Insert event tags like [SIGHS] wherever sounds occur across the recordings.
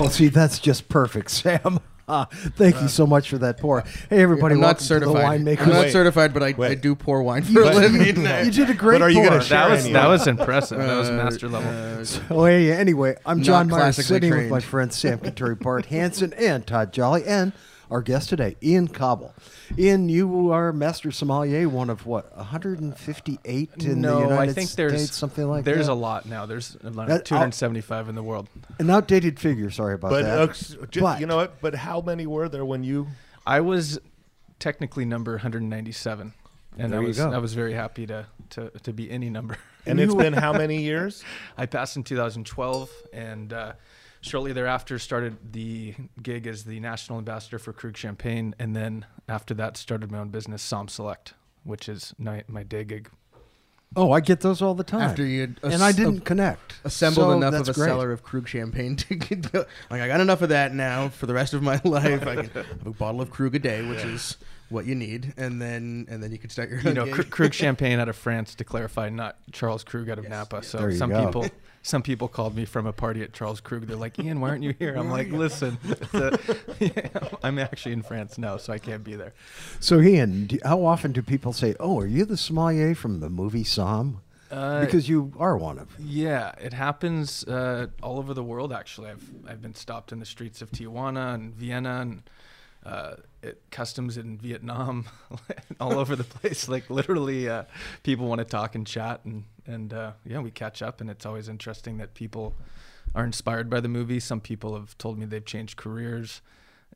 Oh, see, that's just perfect, [LAUGHS] Sam. Uh, thank you so much for that pour. Hey, everybody, I'm welcome not certified. to the Winemakers. I'm not Wait. certified, but I, I Wait. do pour wine [LAUGHS] for a living. you did a great But are you pour. gonna share That was any that of was impressive. That was master level. Oh, hey, anyway, I'm John Not Myers, classically sitting with trained. my friends Sam Coturri, Bart Hansen, and Todd Jolly, and our guest today, Ian Cauble. Ian, you are master sommelier, one of what, 158 in no, the United I think there's States, something like there's that. a lot now. There's like That- 275 in the world. An outdated figure. Sorry about But, that. uh, s- But- you know what? But how many were there when you? I was technically number 197, and There I you was go. I was very happy to to, to be any number. And it's been how [LAUGHS] many years? I passed in 2012, and uh, shortly thereafter started the gig as the national ambassador for Krug Champagne, and then after that started my own business, SommSelect, which is my, my day gig. oh, I get those all the time. After you had and I didn't connect. assembled So enough of a great. cellar of Krug champagne [LAUGHS] to get go- like I got enough of that now for the rest of my [LAUGHS] life. I can have a bottle of Krug a day, which is what you need, and then and then you can start your You own know, gig. Krug [LAUGHS] Champagne out of France, to clarify, not Charles Krug out of Napa. So some go. people, some people called me from a party at Charles Krug. They're like, Ian, why aren't you here? I'm like, listen, it's a- [LAUGHS] I'm actually in France now, so I can't be there. So, Ian, do, how often do people say, "Oh, are you the sommelier from the movie Somm"? Uh, because you are one of. Yeah, it happens uh, all over the world. Actually, I've I've been stopped in the streets of Tijuana and Vienna and uh, at customs in Vietnam, [LAUGHS] all over the place. Like literally, uh, people want to talk and chat, and and uh, yeah, we catch up, and it's always interesting that people are inspired by the movie. Some people have told me they've changed careers,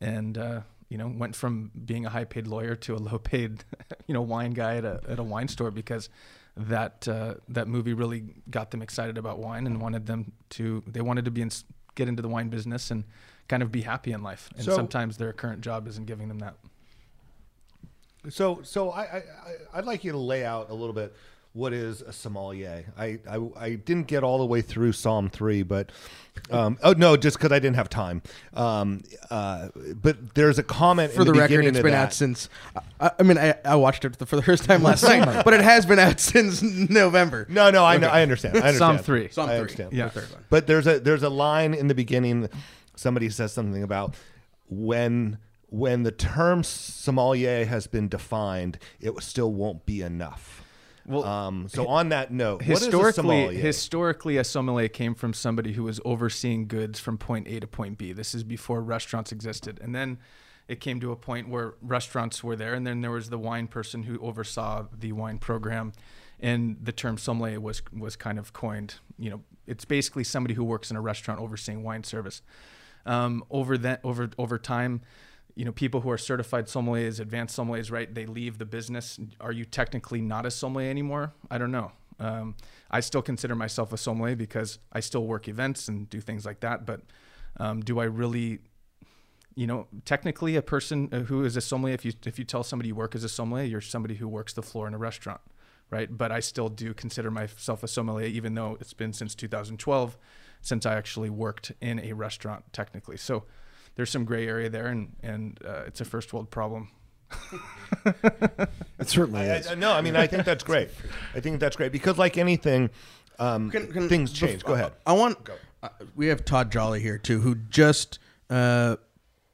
and uh, you know, went from being a high-paid lawyer to a low-paid, [LAUGHS] you know, wine guy at a at a wine store because that uh, that movie really got them excited about wine and wanted them to they wanted to be in, get into the wine business and kind of be happy in life. And So- sometimes their current job isn't giving them that. So, so I, I, I- I'd like you to lay out a little bit what is a sommelier. I, I, I didn't get all the way through Somm three, but um, oh no, just because I didn't have time. Um, uh, but there's a comment for in the, the, record, It's been that. out since. I, I mean, I, I watched it for the first time last night, but it has been out [LAUGHS] since November. No, no, I know, I understand. I understand. Somm three. Somm I three. understand. Yeah. The. But there's a there's a line in the beginning. Somebody says something about when when the term sommelier has been defined, it still won't be enough. Well, Um, so on that note, what is a historically, sommelier? historically, a sommelier came from somebody who was overseeing goods from point A to point B. This is before restaurants existed, and then it came to a point where restaurants were there, and then there was the wine person who oversaw the wine program, and the term sommelier was was kind of coined. You know, it's basically somebody who works in a restaurant overseeing wine service. Um, over that, over over time, you know, people who are certified sommeliers, advanced sommeliers, right? They leave the business. Are you technically not a sommelier anymore? I don't know. Um, I still consider myself a sommelier because I still work events and do things like that. But um, do I really, you know, technically a person uh, who is a sommelier, if you if you tell somebody you work as a sommelier, you're somebody who works the floor in a restaurant, right? But I still do consider myself a sommelier, even though it's been since 2012 since I actually worked in a restaurant technically. So there's some gray area there, and and uh, it's a first world problem. It certainly I, is. I, no, I mean I think that's great. I think that's great because like anything, um, Can- can- things bef- change. Go ahead. I want. Uh, we have Todd Jolly here too, who just uh,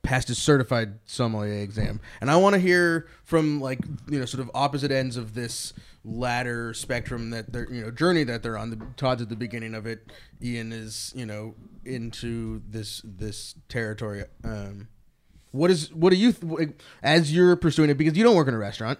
passed his certified sommelier exam, and I want to hear from like you know sort of opposite ends of this ladder spectrum that they're you know journey that they're on. The Todd's at the beginning of it. Ian is you know into this this territory. Um, what is what do you th- as you're pursuing it because you don't work in a restaurant.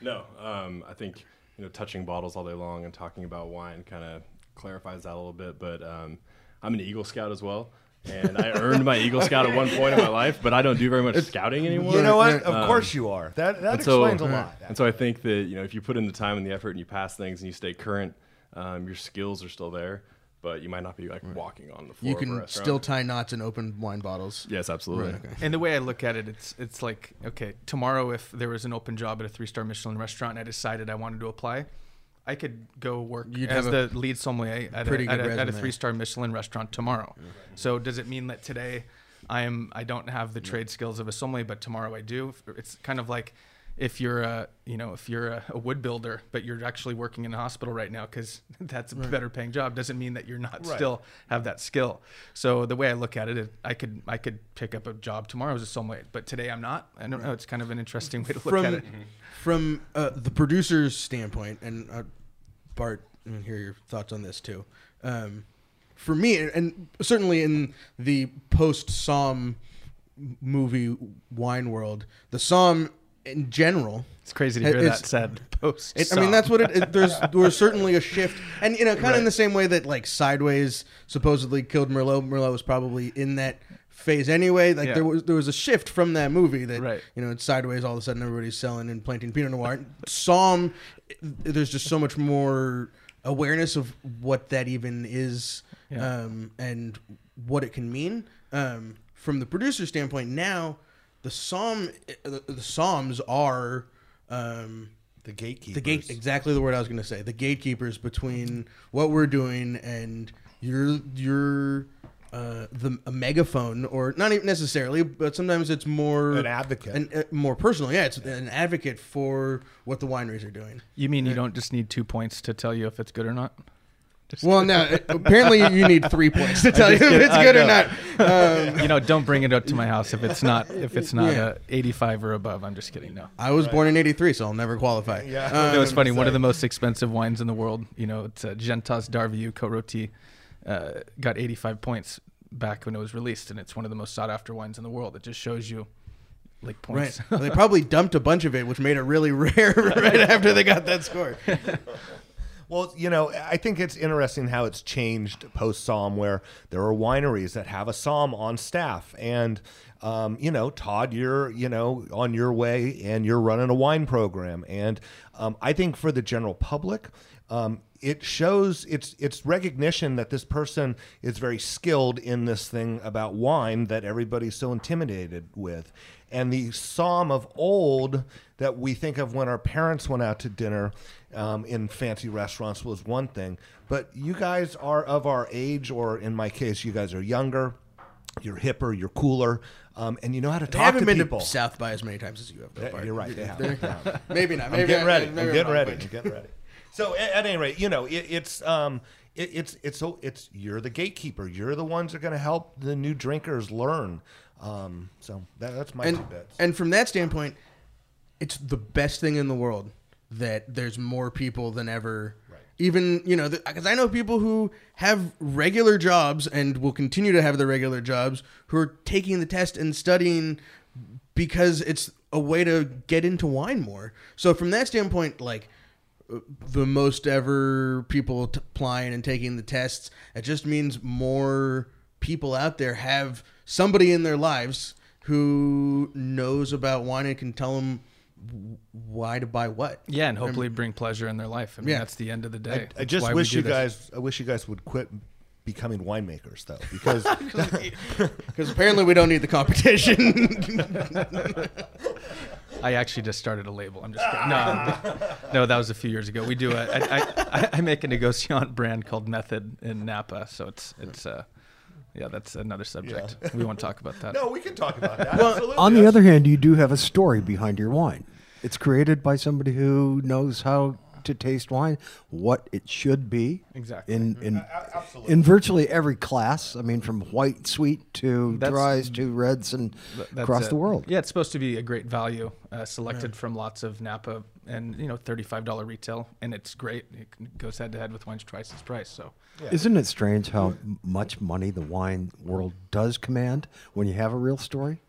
No, um, I think you know touching bottles all day long and talking about wine kind of clarifies that a little bit. But um, I'm an Eagle Scout as well, and I earned my Eagle Scout at one point in my life, but I don't do very much scouting anymore. You know what? Of Um, course you are. That that and so- explains a lot. And so I think that you know if you put in the time and the effort and you pass things and you stay current, um, your skills are still there. but you might not be like walking on the floor. You of a can still tie knots and open wine bottles. Yes, absolutely. Right, okay. And the way I look at it, it's it's like okay, tomorrow if there was an open job at a three star Michelin restaurant and I decided I wanted to apply, I could go work You'd as have a the lead sommelier at pretty a, at a, at a three star Michelin restaurant tomorrow. So does it mean that today I am I don't have the trade skills of a sommelier, but tomorrow I do? It's kind of like if you're a you know if you're a, a wood builder but you're actually working in a hospital right now because [LAUGHS] that's a better paying job doesn't mean that you're not still have that skill. So the way i look at it, it i could i could pick up a job tomorrow as a sommelier but today i'm not. I don't know. It's kind of an interesting way to look from at it mm-hmm. From uh, the producer's standpoint, and uh, Bart, I want to hear your thoughts on this too. Um, for me, and certainly in the post Somm movie wine world, the Somm in general. it's crazy to hear It's- that said [LAUGHS] post It, I mean, that's what it. it there's there was certainly a shift, and you know, kind of in the same way that like Sideways supposedly killed Merlot. Merlot was probably in that phase anyway. Like Yeah. there was there was a shift from that movie that Right. you know, it's Sideways. All of a sudden, everybody's selling and planting Pinot Noir. Somm, there's just so much more awareness of what that even is, Yeah. um, and what it can mean. Um, from the producer standpoint, now the somm, the, the somms are. Um, The gatekeepers. the gate exactly the word I was going to say. The gatekeepers between what we're doing and your your uh, the a megaphone or not even necessarily, but sometimes it's more An advocate. an, uh, more personal. Yeah, it's an advocate for what the wineries are doing. you mean you don't just need two points to tell you if it's good or not Well, no, [LAUGHS] apparently you need three [LAUGHS] points to tell you if kidding. it's I good or not. Um, [LAUGHS] you know don't bring it up to my house if it's not if it's not Yeah. uh, 85 or above i'm just kidding no I was born in '83, so I'll never qualify. Yeah. Um, it was funny. One of the most expensive wines in the world, you know, it's uh, Gentaz-Dervieux Côte-Rôtie, uh, got 85 points back when it was released, and it's one of the most sought after wines in the world. It just shows you, like, Right. points. Well, they probably [LAUGHS] dumped a bunch of it, which made it really [LAUGHS] rare [LAUGHS] right after they got that score. Well, you know, I think it's interesting how it's changed post Somm, where there are wineries that have a Somm on staff, and um, you know, Todd, you're you know on your way, and you're running a wine program, and um, I think for the general public. Um, it shows it's it's recognition that this person is very skilled in this thing about wine that everybody's so intimidated with and the somm of old that we think of when our parents went out to dinner um, in fancy restaurants was one thing but you guys are of our age or in my case you guys are younger you're hipper you're cooler um, and you know how to They talk haven't to been people to South by as many times as you have. though, you're right they have [LAUGHS] Maybe not. I'm getting ready. maybe I'm getting ready. I'm getting ready. So at, at any rate, you know, it, it's um, it, it's it's so it's you're the gatekeeper. You're the ones that are going to help the new drinkers learn. Um, so that, that's my and, two bits. and from that standpoint, it's the best thing in the world that there's more people than ever. Even you know, because I know people who have regular jobs and will continue to have their regular jobs who are taking the test and studying because it's a way to get into wine more. So from that standpoint, like the most ever people t- applying and taking the tests, it just means more people out there have somebody in their lives who knows about wine and can tell them why to buy what. yeah, and hopefully bring pleasure in their life. I mean, Yeah. that's the end of the day. I, I just wish do you this. guys. I wish you guys would quit becoming winemakers, though, because [LAUGHS] [LAUGHS] [LAUGHS] Because apparently we don't need the competition. I actually just started a label. I'm just kidding. No, no, that was a few years ago. We do a. I, I, I make a negociant brand called Method in Napa, so it's it's uh, yeah, that's another subject. We won't talk about that. no, we can talk about that. Absolutely. On the other hand, you do have a story behind your wine. It's created by somebody who knows how to taste wine, what it should be. Exactly. In in absolutely. in virtually every class. I mean, from white sweet to That's- dries to reds and across it. the world. Yeah, it's supposed to be a great value, uh, selected from lots of Napa, and you know, thirty-five dollar retail, and it's great. It goes head to head with wines twice its price. So Isn't it strange how much money the wine world does command when you have a real story?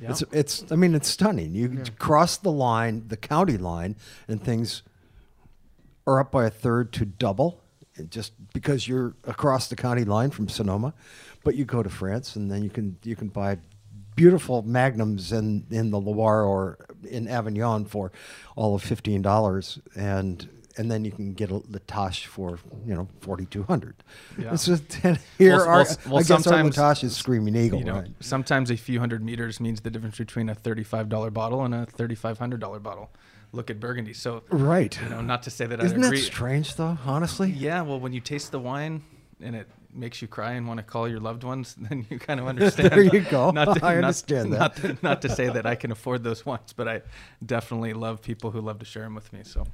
Yeah. It's it's I mean it's stunning. You cross the line, the county line, and things are up by a third to double, just because you're across the county line from Sonoma. But you go to France, and then you can you can buy beautiful magnums in in the Loire or in Avignon for all of fifteen dollars, and and then you can get a, the Tâche for you know forty two hundred. Yeah. [LAUGHS] And here Well, our, well, well, I guess our sometimes- Tâche is Screaming Eagle, you know, right? sometimes a few hundred meters means the difference between a thirty-five dollar bottle and a thirty-five hundred dollar bottle. Look at Burgundy. So, Right. you know, not to say that Isn't I that agree. strange though? Honestly, Yeah, well, when you taste the wine and it makes you cry and want to call your loved ones, [LAUGHS] then you kind of understand. There you go. Not to, I not- understand that. Not to, not to say that I can afford those wines, but I definitely love people who love to share them with me. So,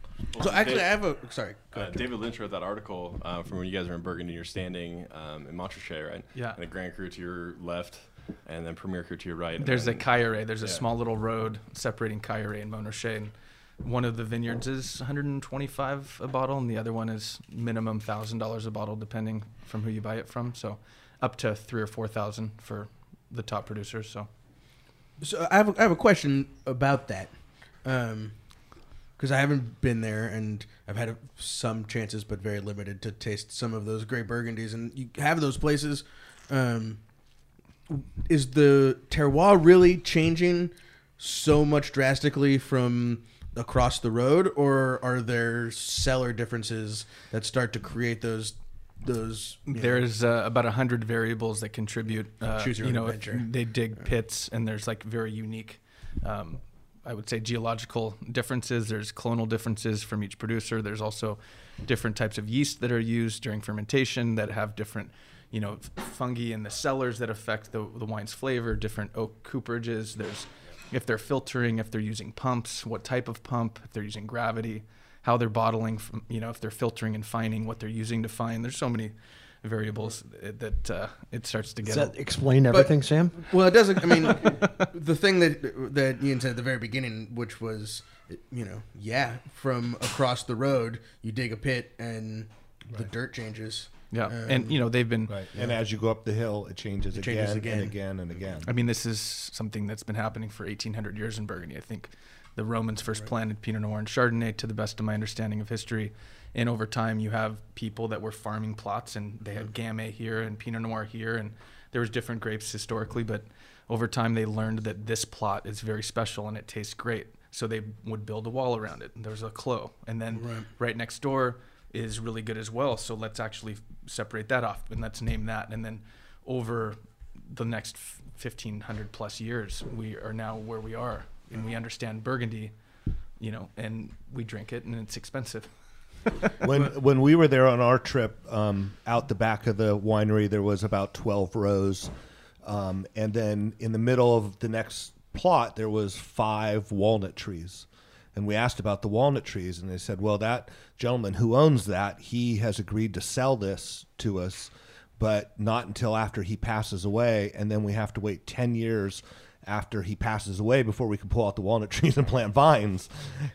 So actually, I have a sorry. Go Uh, ahead. David Lynch wrote that article uh, from when you guys were in Burgundy. You're standing um, in Montrachet, right? Yeah. And the Grand Cru to your left, and then Premier Cru to your right. and there's a then- Cailleret. There's a small little road separating Cailleret and Montrachet. And one of the vineyards is 125 a bottle, and the other one is minimum thousand dollars a bottle, depending from who you buy it from. So, up to three or four thousand for the top producers. So, So I have a, I have a question about that, because I haven't been there and I've had some chances, but very limited, to taste some of those great burgundies. And you have those places. Um, is the terroir really changing so much drastically from across the road, or are there cellar differences that start to create those those? There's uh, about a hundred variables that contribute. Uh, Choose your you know, adventure. they dig pits, and there's like very unique, um, I would say, geological differences. There's clonal differences from each producer. There's also different types of yeast that are used during fermentation that have different, you know, fungi in the cellars that affect the the wine's flavor. Different oak cooperages. There's if they're filtering, if they're using pumps, what type of pump, if they're using gravity, how they're bottling, from, you know, if they're filtering and fining, what they're using to fine. There's so many variables that uh, it starts to get. Does that explain everything, Sam? Well, it doesn't. I mean, [LAUGHS] the thing that that Ian said at the very beginning, which was, you know, yeah, from across the road, you dig a pit and the dirt changes. Yeah, Um, and you know they've been. Right. And as you go up the hill, it changes, changes again, again. and again and again. I mean, this is something that's been happening for 1800 years in Burgundy. I think the Romans first planted Pinot Noir and Chardonnay, to the best of my understanding of history. And over time, you have people that were farming plots, and they had Gamay here and Pinot Noir here, and there was different grapes historically. But over time, they learned that this plot is very special and it tastes great. So they would build a wall around it. There's a clos, and then right, next door is really good as well. So let's actually separate that off and let's name that. And then over the next 1500 plus years, we are now where we are, and we understand Burgundy, you know, and we drink it, and it's expensive. [LAUGHS] when when we were there on our trip um, out the back of the winery, there was about twelve rows, um, and then in the middle of the next plot there was five walnut trees. And we asked about the walnut trees, and they said, "Well, that gentleman who owns that, he has agreed to sell this to us, but not until after he passes away, and then we have to wait ten years." after he passes away before we can pull out the walnut [LAUGHS] trees and plant vines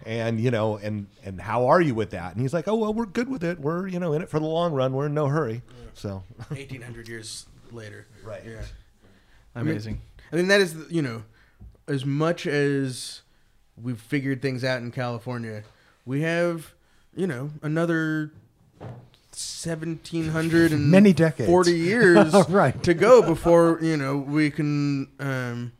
and you know and and how are you with that and he's like oh well we're good with it we're you know in it for the long run we're in no hurry so [LAUGHS] Eighteen hundred years later. Right. Yeah. Amazing. I mean, that is, you know, as much as we've figured things out in California, we have, you know, another 1700 and Many decades. 40 [LAUGHS] years [LAUGHS] Right. to go before, you know, we can um,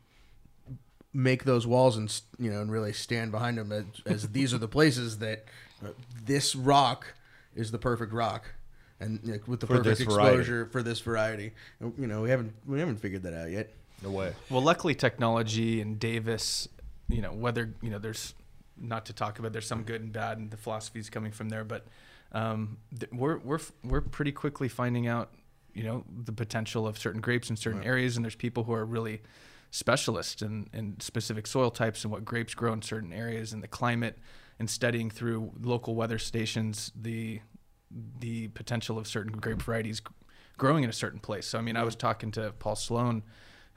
make those walls and, you know, and really stand behind them as, as [LAUGHS] these are the places that uh, this rock is the perfect rock. And you know, with the For perfect this variety. exposure for this variety, you know, we haven't we haven't figured that out yet. no way Well, luckily, technology and Davis, you know, whether you know, there's not to talk about. There's some good and bad, and the philosophies coming from there. But um, th- we're we're we're pretty quickly finding out, you know, the potential of certain grapes in certain areas, and there's people who are really specialists in, in specific soil types and what grapes grow in certain areas and the climate, and studying through local weather stations the the potential of certain grape varieties growing in a certain place. So I mean, I was talking to Paul Sloan,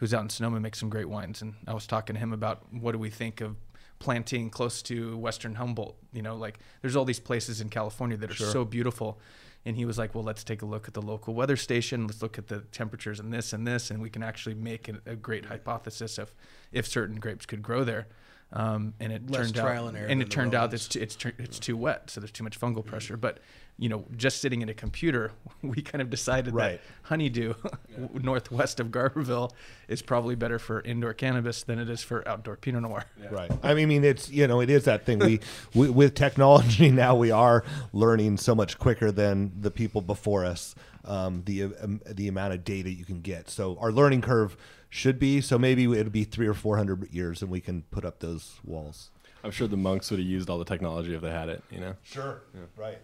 who's out in Sonoma, makes some great wines, and I was talking to him about what do we think of planting close to Western Humboldt. You know, like there's all these places in California that are so beautiful. And he was like, "Well, let's take a look at the local weather station. Let's look at the temperatures and this and this, and we can actually make a, a great hypothesis of if certain grapes could grow there." Um, and it Less turned trial out, and error and it turned out Romans. it's too, it's too, it's too wet, so there's too much fungal pressure. But you know, just sitting in a computer, [LAUGHS] we kind of decided Right. that honeydew [LAUGHS] northwest of Garberville is probably better for indoor cannabis than it is for outdoor Pinot Noir. Right. I mean, it's you know, it is that thing. We, [LAUGHS] we with technology now, we are learning so much quicker than the people before us. Um, the um, the amount of data you can get. So our learning curve should be. So maybe it'll be three or four hundred years, and we can put up those walls. I'm sure the monks would have used all the technology if they had it. You know. Sure. Right.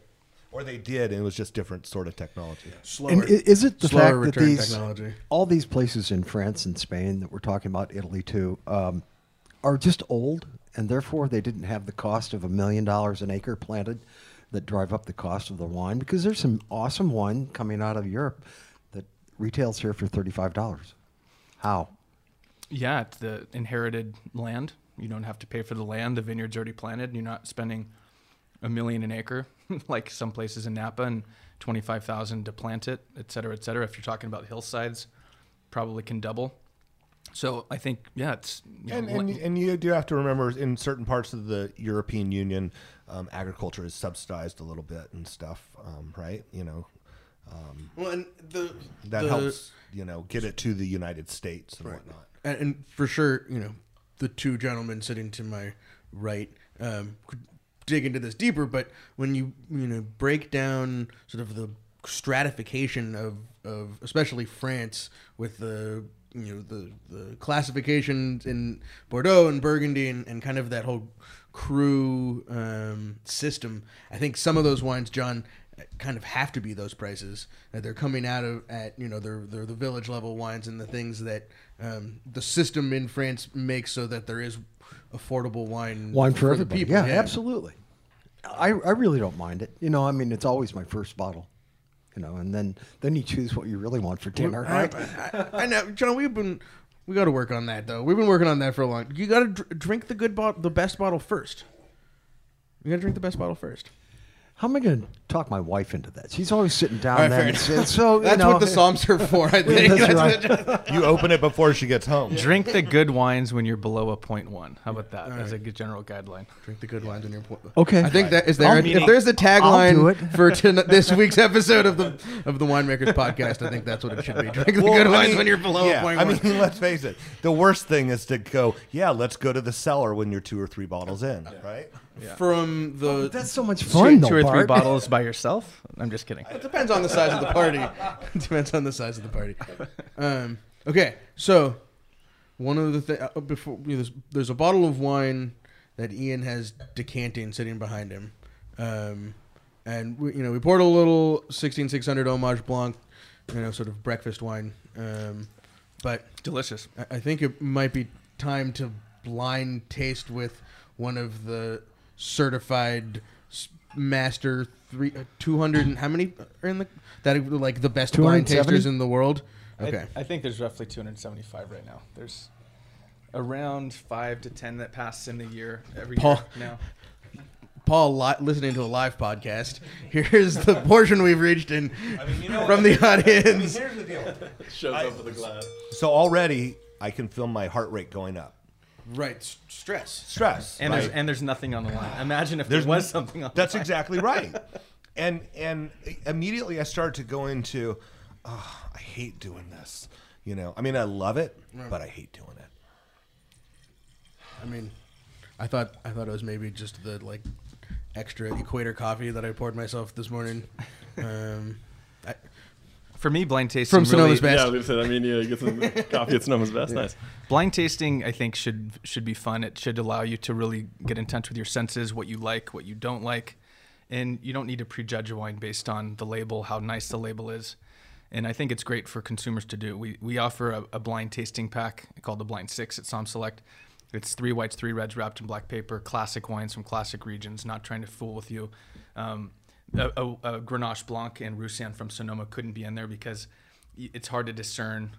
Or they did, and it was just different sort of technology. Slower, And is it the fact that these technology. all these places in France and Spain that we're talking about, Italy too, um, are just old, and therefore they didn't have the cost of a million dollars an acre planted that drive up the cost of the wine? Because there's some awesome wine coming out of Europe that retails here for thirty five dollars. How? Yeah, it's the inherited land. You don't have to pay for the land. The vineyard's already planted. and You're not spending a million an acre [LAUGHS] like some places in Napa and twenty five thousand to plant it, et cetera, et cetera. If you're talking about hillsides, probably can double. So I think yeah, it's you know, And, and, and you do have to remember in certain parts of the European Union, um, agriculture is subsidized a little bit and stuff, um, right? You know, Well, and the that the- helps, you know, get it to the United States and whatnot. and, and for sure, you know, the two gentlemen sitting to my right um, could dig into this deeper. But when you you know break down sort of the stratification of of especially France with the you know the the classifications in Bordeaux and Burgundy and, and kind of that whole crew um, system, I think some of those wines, John, kind of have to be those prices that they're coming out of at you know they're they're the village level wines and the things that um, the system in France makes so that there is affordable wine Wine for, the everybody. people. Yeah, absolutely. I, I really don't mind it. You know, I mean, it's always my first bottle. You know, and then then you choose what you really want for dinner, I, right? I, I know, John. We've been we got to work on that though. We've been working on that for a long. You got to dr- drink the good bottle, the best bottle first. You got to drink the best bottle first. How am I going to talk my wife into that? She's always sitting down All right, there. fair and enough. says, so you That's know, what the somms are for. I [LAUGHS] think. That's That's right. You open it before she gets home. [LAUGHS] drink the good wines when you're below a point one. How about that as a good general guideline? Drink the good wines in your. Po- Okay. I think that is there. I'll- if there's a I'll do tagline for ton- this week's episode of the of the Winemakers podcast, I think that's what it should be. Drink the good I wines mean, when you're below yeah, a point I one. mean, let's face it. The worst thing is to go, yeah, let's go to the cellar when you're two or three bottles in, right? From the That's so much fun, though, two or three bottles by yourself? I'm just kidding. It depends on the size of the party. [LAUGHS] It depends on the size of the party. Um, okay, so one of the things before you know, there's, there's a bottle of wine that Ian has decanting sitting behind him, um, and we, you know we poured a little Sixteen 600 Homage Blanc, you know, sort of breakfast wine, um, but Delicious. I- I think it might be time to blind taste with one of the certified s- master three uh, 200 and how many are in the that are like the best blind 270? tasters in the world okay I, I think there's roughly 275 right now. There's around five to ten that pass in the year every Paul- year now. paul li- listening to a live podcast here's the portion we've reached in from the audience Here's the deal. Shows up with a glass. So already I can feel my heart rate going up. Right stress Stress. And right? there's and there's nothing on the line. [SIGHS] Imagine if There's there was n- something on. That's the line. exactly right. [LAUGHS] And and immediately I started to go into, oh, I hate doing this. You know, I mean, I love it, but I hate doing it. i mean i thought i thought it was maybe just the like extra equator coffee that i poured myself this morning [LAUGHS] um I, For me, blind tasting From really, Sonoma's Best. Yeah, I was gonna say. I mean, yeah, you get some coffee at Sonoma's best. Nice. Blind tasting, I think, should should be fun. It should allow you to really get in touch with your senses, what you like, what you don't like, and you don't need to prejudge a wine based on the label, how nice the label is. And I think it's great for consumers to do. We we offer a, a blind tasting pack called the Blind Six at SommSelect. It's three whites, three reds wrapped in black paper, classic wines from classic regions. Not trying to fool with you. Um, a, a, a Grenache Blanc and Roussanne from Sonoma couldn't be in there because it's hard to discern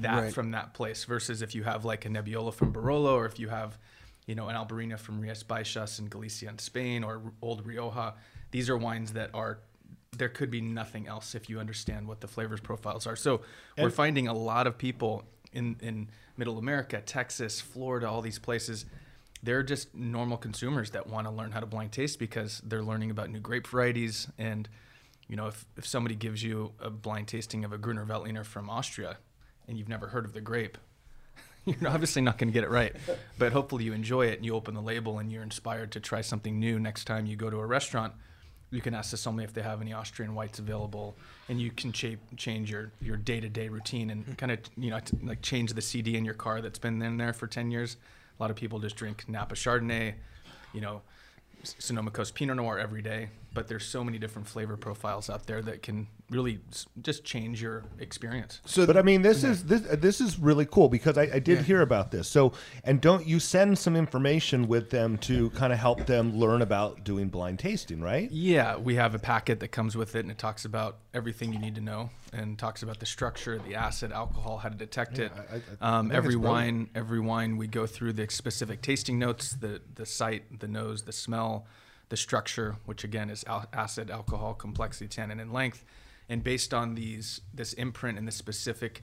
that Right. from that place versus if you have like a Nebbiolo from Barolo or if you have, you know, an Albariño from Rias Baixas in Galicia in Spain or Old Rioja. These are wines that are there could be nothing else if you understand what the flavors profiles are. So we're finding a lot of people in in Middle America, Texas, Florida, all these places they're just normal consumers that want to learn how to blind taste because they're learning about new grape varieties. And, you know, if, if somebody gives you a blind tasting of a Gruner Veltliner from Austria and you've never heard of the grape, [LAUGHS] you're obviously not going to get it right. [LAUGHS] But hopefully you enjoy it and you open the label and you're inspired to try something new next time you go to a restaurant. You can ask the sommelier if they have any Austrian whites available, and you can cha- change your, your day-to-day routine and hmm. kind of you know t- like change the CD in your car that's been in there for 10 years. A lot of people just drink Napa Chardonnay, you know, Sonoma Coast Pinot Noir every day, but there's so many different flavor profiles out there that can really just change your experience. So, but I mean, this is this this is really cool because I, I did Yeah. hear about this. So, and don't you send some information with them to kind of help them learn about doing blind tasting, right? Yeah, we have a packet that comes with it, and it talks about everything you need to know, and talks about the structure, the acid, alcohol, how to detect it. I- I- I um, think every wine, every wine, we go through the specific tasting notes, the the sight, the nose, the smell, the structure, which again is al- acid, alcohol, complexity, tannin, and length, and based on these this imprint and the specific,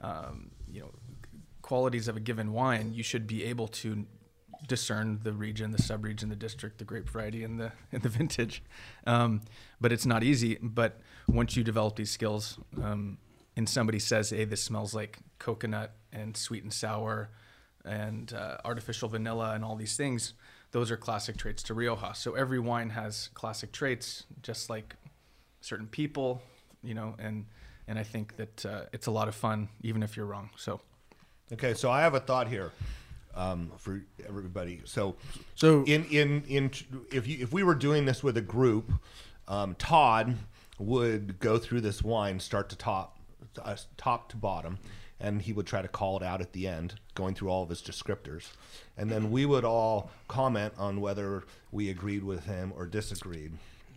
um, you know, qualities of a given wine, you should be able to discern the region, the subregion, the district, the grape variety, and the [LAUGHS] and the vintage. Um, but it's not easy. But once you develop these skills, um, and somebody says, "Hey, this smells like coconut and sweet and sour, and uh, artificial vanilla, and all these things," those are classic traits to Rioja. So every wine has classic traits, just like certain people, you know, and and I think that uh, it's a lot of fun, even if you're wrong. So. Okay, so I have a thought here um, for everybody. So, So- in in in if you if we were doing this with a group, um, Todd would go through this wine start to top, uh, top to bottom, and he would try to call it out at the end, going through all of his descriptors, and then we would all comment on whether we agreed with him or disagreed.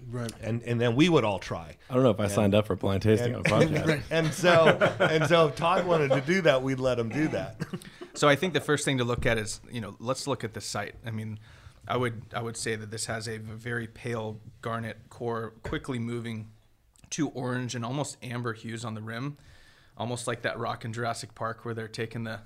Right. And and then we would all try. I don't know if I signed up for blind tasting on a podcast. [LAUGHS] And so and so if Todd wanted to do that, we'd let him do that. [LAUGHS] So I think the first thing to look at is, you know, let's look at the site. I mean, I would I would say that this has a very pale garnet core, quickly moving to orange and almost amber hues on the rim, almost like that rock in Jurassic Park where they're taking the,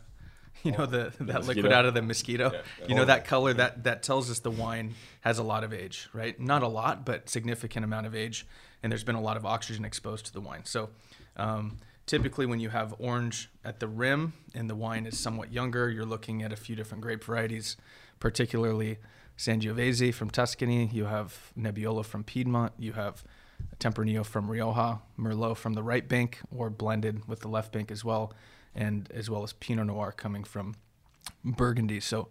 you know, the that liquid out of the mosquito. You know that color that that tells us the wine has a lot of age, right? Not a lot, but significant amount of age, and there's been a lot of oxygen exposed to the wine. So. Um, Typically, when you have orange at the rim and the wine is somewhat younger, you're looking at a few different grape varieties, particularly Sangiovese from Tuscany. You have Nebbiolo from Piedmont. You have Tempranillo from Rioja, Merlot from the right bank, or blended with the left bank as well, and as well as Pinot Noir coming from Burgundy. So,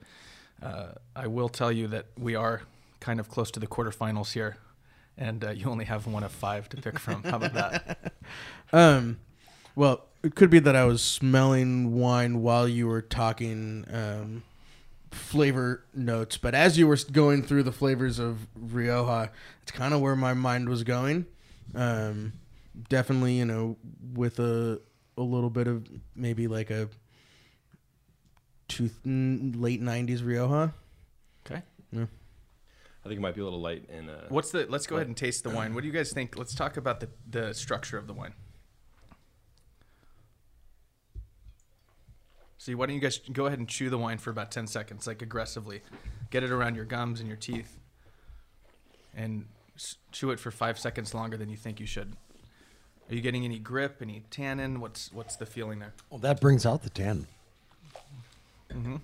uh, I will tell you that we are kind of close to the quarterfinals here, and uh, you only have one of five to pick from. How about that? [LAUGHS] Um, well, it could be that I was smelling wine while you were talking um, flavor notes, but as you were going through the flavors of Rioja, it's kind of where my mind was going. Um, definitely, you know, with a a little bit of maybe like a two, late '90s Rioja. Okay. I think it might be a little light in. Uh, What's the? Let's go ahead and taste the wine. What do you guys think? Let's talk about the the structure of the wine. See, why don't you guys go ahead and chew the wine for about ten seconds, like aggressively, get it around your gums and your teeth, and chew it for five seconds longer than you think you should. Are you getting any grip, any tannin? What's what's the feeling there? Well, that brings out the tannin. Mm-hmm.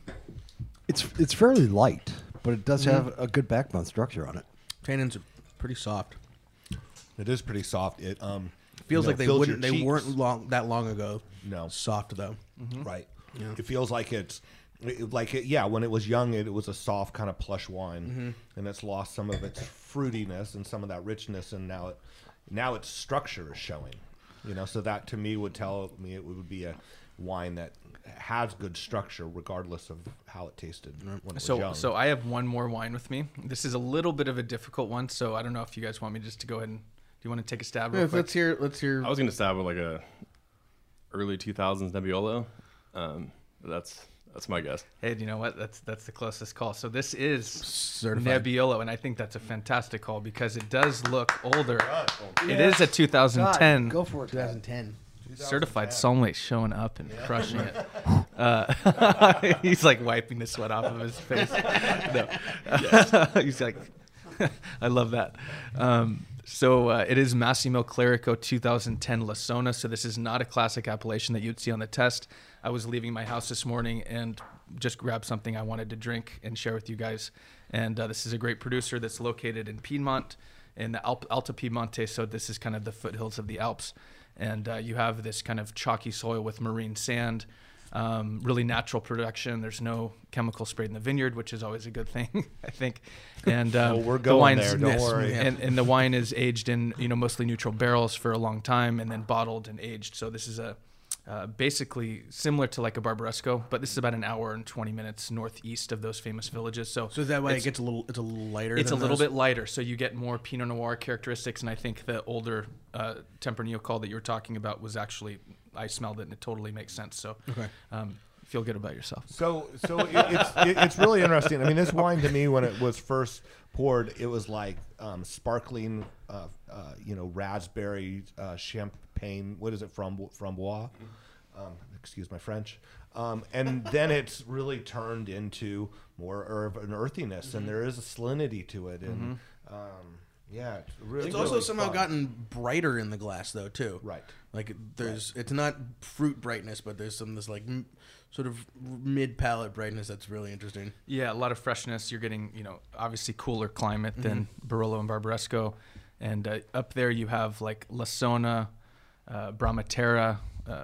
It's it's fairly light, but it does have a good backbone structure on it. Tannins are pretty soft. It is pretty soft. It um Feels you know, like they wouldn't. They cheeks. weren't long that long ago. No. soft though. right. It feels like it's it- like it, yeah. When it was young, it, it was a soft kind of plush wine, Mm-hmm. and it's lost some of its fruitiness and some of that richness, and now it now its structure is showing. You know, so that to me would tell me it would be a wine that has good structure, regardless of how it tasted when it was So young. so I have one more wine with me. This is a little bit of a difficult one, so I don't know if you guys want me just to go ahead and do you want to take a stab? Real Yeah, quick? let's hear. Let's hear. I was gonna stab with like a early 2000s Nebbiolo. Um, that's that's my guess. Hey, do you know what? That's that's the closest call. So this is Certified. Nebbiolo, and I think that's a fantastic call because it does look older. It is a 2010. Go for it. Dad. 2010. certified sommelier showing up and crushing it. [LAUGHS] Uh, [LAUGHS] he's like wiping the sweat off of his face. [LAUGHS] No. he's like, I love that. Um, so uh, it is Massimo Clerico 2010 Lessona. So this is not a classic appellation that you'd see on the test. I was leaving my house this morning and just grabbed something I wanted to drink and share with you guys. And uh, this is a great producer that's located in Piedmont, in the Alp- Alta Piemonte. So this is kind of the foothills of the Alps. And uh, you have this kind of chalky soil with marine sand, um, really natural production. There's no chemical sprayed in the vineyard, which is always a good thing, [LAUGHS] I think. And [LAUGHS] um, Oh, we're the going wine's- there, don't yes, worry. And, and the wine is aged in you know mostly neutral barrels for a long time, and then bottled and aged. So this is a uh, basically similar to like a Barbaresco, but this is about an hour and 20 minutes northeast of those famous villages. So, So is that why it's- it gets a little? It's a little lighter. it's a little those? bit lighter, so you get more Pinot Noir characteristics. And I think the older uh, Tempranillo call that you were talking about was actually I smelled it and it totally makes sense. So um, feel good about yourself. So, so it, it's it, it's really interesting. I mean, this wine to me, when it was first poured, it was like um, sparkling, uh, uh, you know, raspberry uh, champagne. What is it from framboise? Um, excuse my French. Um, and [LAUGHS] then it's really turned into more of an earthiness, and there is a salinity to it, and um, yeah, it's, really, It's also really somehow fun. gotten brighter in the glass though too. Right. Like there's, it's not fruit brightness, but there's some this like m- sort of mid palate brightness that's really interesting. Yeah, a lot of freshness. You're getting, you know, obviously cooler climate than Barolo and Barbaresco. And uh, up there you have like Lessona, uh, Bramaterra, uh,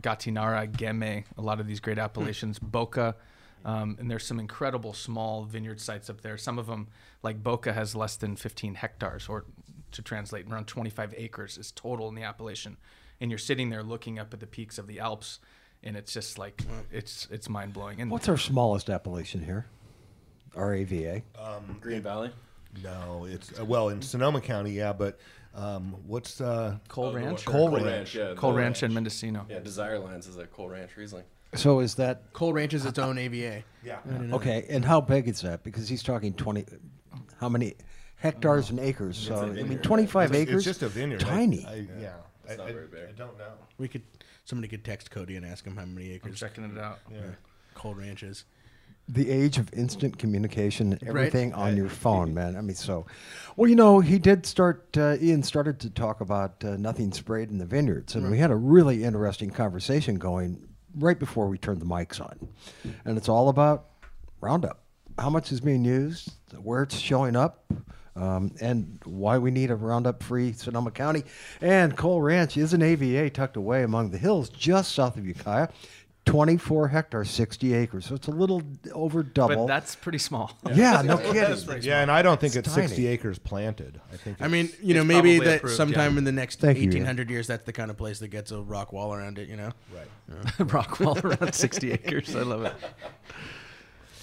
Gattinara, Ghemme, a lot of these great appellations, Boca. Um, and there's some incredible small vineyard sites up there. Some of them, like Boca, has less than 15 hectares, or to translate, around 25 acres is total in the appellation. And you're sitting there looking up at the peaks of the Alps, and it's just like it's it's mind blowing. And What's our smallest appellation here? RAVA. Green Valley. No, it's uh, well in Sonoma County, yeah, but um, what's uh, Cole Oh, the Ranch, one- or- Cole Ranch. yeah. Cole the Ranch and Mendocino. Yeah, Desire Lines is a Cole Ranch Riesling. So is that Cole Ranch is its own AVA. yeah. okay? And how big is that? Because he's talking twenty. How many hectares and acres? So I mean, twenty-five It's, acres. it's just a vineyard. I- Tiny. I, yeah, It's I, not I- very big. I don't know. We could somebody could text Cody and ask him how many I'm acres checking it out. Yeah. Cole Ranch is. The age of instant communication, Right. everything on your phone, man. I mean, so, well, you know, he did start. Uh, Ian started to talk about uh, nothing sprayed in the vineyards, and we had a really interesting conversation going right before we turned the mics on, and it's all about Roundup. How much is being used, where it's showing up, um, and why we need a Roundup-free Sonoma County. And Cole Ranch is an AVA tucked away among the hills just south of Ukiah. 24 hectares, 60 acres. So it's a little over double. But that's pretty small. [LAUGHS] Yeah, no kidding. Yeah, and I don't think It's it's, 60 acres planted. I think. I mean, you know, maybe that approved, sometime yeah. in the next Thank you, Ian. 1800 years, that's the kind of place that gets a rock wall around it. You know. right. [LAUGHS] rock wall around 60 acres. I love it.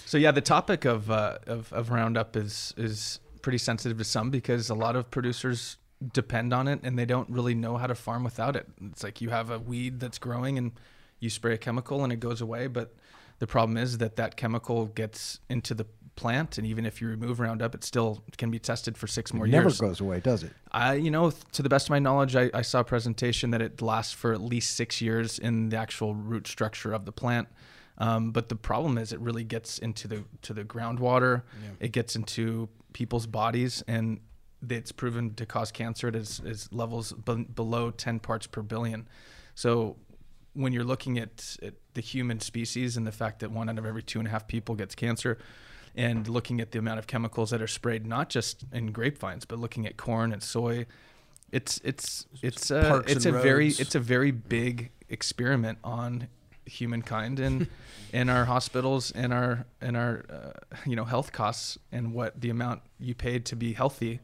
So yeah, the topic of, uh, of of Roundup is is pretty sensitive to some because a lot of producers depend on it and they don't really know how to farm without it. It's like you have a weed that's growing and you spray a chemical and it goes away, but the problem is that that chemical gets into the plant and even if you remove Roundup, it still can be tested for six more years. It never years. goes away, does it? I, you know, to the best of my knowledge, I, I saw a presentation that it lasts for at least six years in the actual root structure of the plant. Um, but the problem is, it really gets into the to the groundwater. It gets into people's bodies, and it's proven to cause cancer at its, its levels be- below 10 parts per billion. So when you're looking at, at the human species and the fact that one out of every two and a half people gets cancer, and looking at the amount of chemicals that are sprayed, not just in grapevines, but looking at corn and soy, it's it's it's a Parks it's a very it's a very big experiment on humankind and [LAUGHS] in our hospitals and our and our uh, you know health costs and what the amount you paid to be healthy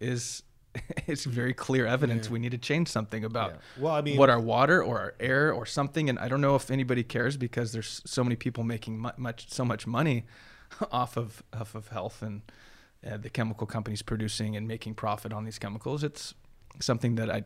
is [LAUGHS] it's very clear evidence we need to change something about Yeah. Well, I mean- what our water or our air or something and I don't know if anybody cares because there's so many people making mu- much so much money [LAUGHS] off of off of health and uh, the chemical companies producing and making profit on these chemicals it's something that I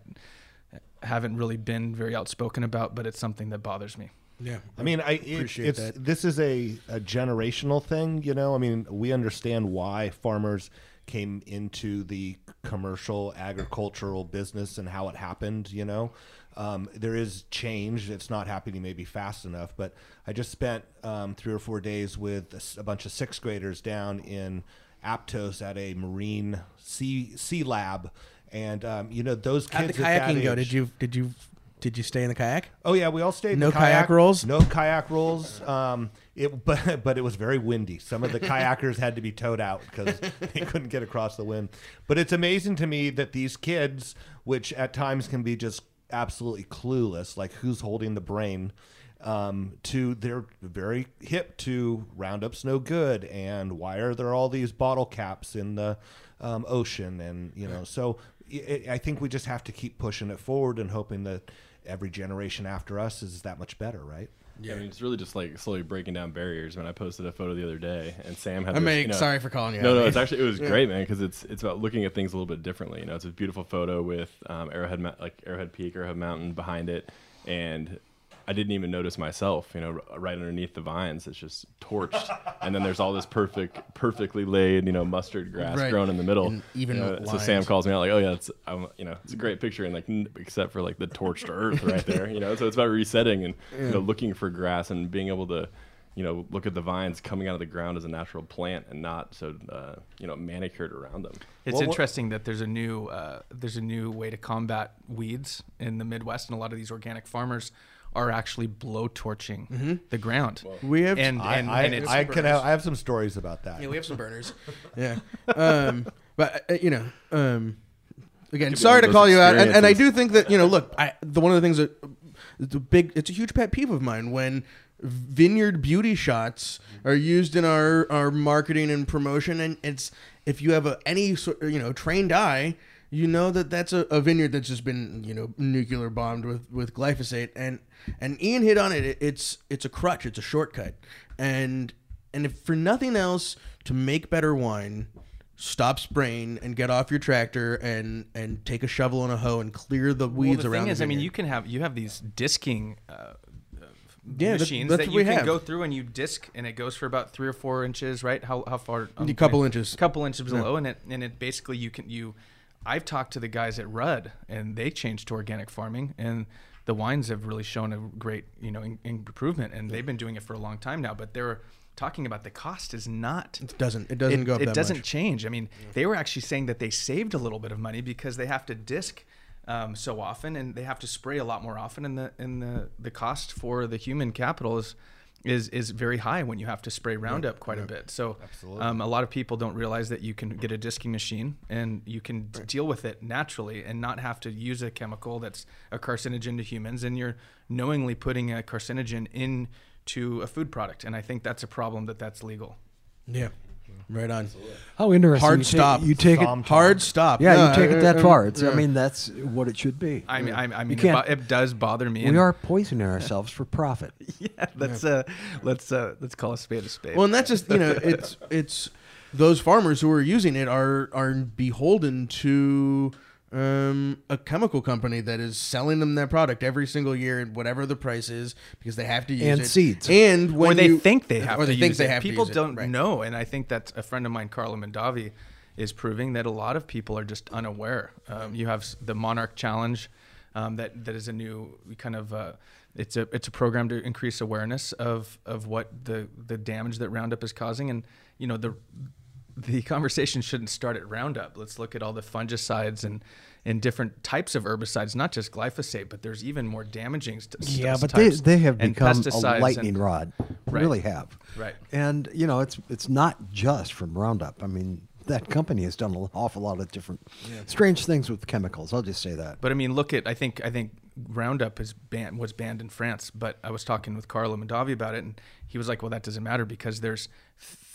haven't really been very outspoken about but it's something that bothers me Yeah. I mean, I it, Appreciate it's that. this is a, a generational thing, you know. I mean, we understand why farmers came into the commercial agricultural business and how it happened, you know. Um, there is change. It's not happening maybe fast enough, but I just spent um, three or four days with a bunch of sixth graders down in Aptos at a marine sea sea lab, and um, you know those kids the at that kayaking go? Did you did you did you stay in the kayak? Oh yeah, we all stayed. in No the kayak, kayak rolls? No kayak rolls. Um, it [LAUGHS] but but it was very windy. Some of the kayakers had to be towed out because [LAUGHS] they couldn't get across the wind. But it's amazing to me that these kids, which at times can be just absolutely clueless, like who's holding the brain, um, to they're very hip to Roundup's no good, and why are there all these bottle caps in the um, ocean, and you know so. I think we just have to keep pushing it forward and hoping that every generation after us is that much better, right? Yeah, I mean, it's really just like slowly breaking down barriers. When I posted a photo the other day, and Sam had. I this, mean, you know- sorry for calling you. No, out, no, man. it's actually it was great, man, because it's it's about looking at things a little bit differently. You know, it's a beautiful photo with um, Arrowhead, Mou- like Arrowhead Peak, Arrowhead Mountain behind it, and I didn't even notice myself. You know, right underneath the vines, it's just torched, and then there's all this perfect, perfectly laid, you know, mustard grass Right. grown in the middle. And even You know, so Sam calls me out like, "Oh yeah, it's um, you know, it's a great picture," and like, n- except for like the torched earth right there. You know, so it's about resetting and you know looking for grass and being able to you know, look at the vines coming out of the ground as a natural plant and not so, uh, you know, manicured around them. It's Well, what- interesting that there's a new uh, there's a new way to combat weeds in the Midwest, and a lot of these organic farmers are actually blow torching the ground. We have- and I, and, I, and it's I can have, I have some stories about that. Yeah, we have some burners. [LAUGHS] yeah, um, but uh, you know, um, again, sorry to call you out, and, and I do think that you know, look, I the one of the things that it's a big, it's a huge pet peeve of mine when vineyard beauty shots are used in our our marketing and promotion, and it's if you have a, any sort, you know, trained eye. You know that that's a, a vineyard that's just been you know nuclear bombed with, with glyphosate and and Ian hit on it. It- It's it's a crutch. It's a shortcut, and and if for nothing else to make better wine, stop spraying and get off your tractor and and take a shovel and a hoe and clear the weeds around. well, the around. thing is, I mean, you can have you have these disking uh, Yeah, machines that's that you can have. go through and you disc, and it goes for about three or four inches, right? How how far? um, A couple inches. A couple inches below, and it and it basically you can you. I've talked to the guys at Rudd, and they changed to organic farming, and the wines have really shown a great you know in, improvement, and they've been doing it for a long time now. But they're talking about the cost is not it doesn't it doesn't it, go up it doesn't much. change. I mean, they were actually saying that they saved a little bit of money because they have to disc um, so often and they have to spray a lot more often, and the and the the cost for the human capital is. Is, is very high when you have to spray Roundup quite a bit. So, um, a lot of people don't realize that you can get a disking machine and you can d- deal with it naturally and not have to use a chemical that's a carcinogen to humans. And you're knowingly putting a carcinogen into a food product. And I think that's a problem that that's legal. Yeah, right on. How interesting. Hard you take- stop. You take it. Psalm Hard stop. Yeah, No, you take I- it that I- far. It's, yeah. I mean, that's what it should be. I mean, I, I mean, it, bo- it does bother me. we are poisoning ourselves for profit. [LAUGHS] Yeah, let's uh, let's uh, let's call a spade a spade. Well, and that's just you know, [LAUGHS] it's it's those farmers who are using it are are beholden to um, a chemical company that is selling them that product every single year at whatever the price is because they have to use And it. seeds. and when or they you- think they have or to they use think they it. have People to use don't it. Right. know, and I think that a friend of mine, Carlo Mondavi, is proving that a lot of people are just unaware. Um, you have the Monarch Challenge, um, that that is a new kind of. Uh, it's a it's a program to increase awareness of of what the the damage that Roundup is causing, and you know the the conversation shouldn't start at Roundup. Let's look at all the fungicides and and different types of herbicides, not just glyphosate, but there's even more damaging. St- Yeah, but they, types they have and become a lightning and- rod. Right. Really have. Right. And you know, it's it's not just from Roundup. I mean, that company has done an awful lot of different strange things with chemicals. I'll just say that. But I mean, look at I think I think Roundup is banned was banned in France, but I was talking with Carlo Mondavi about it, and he was like, "Well, that doesn't matter because there's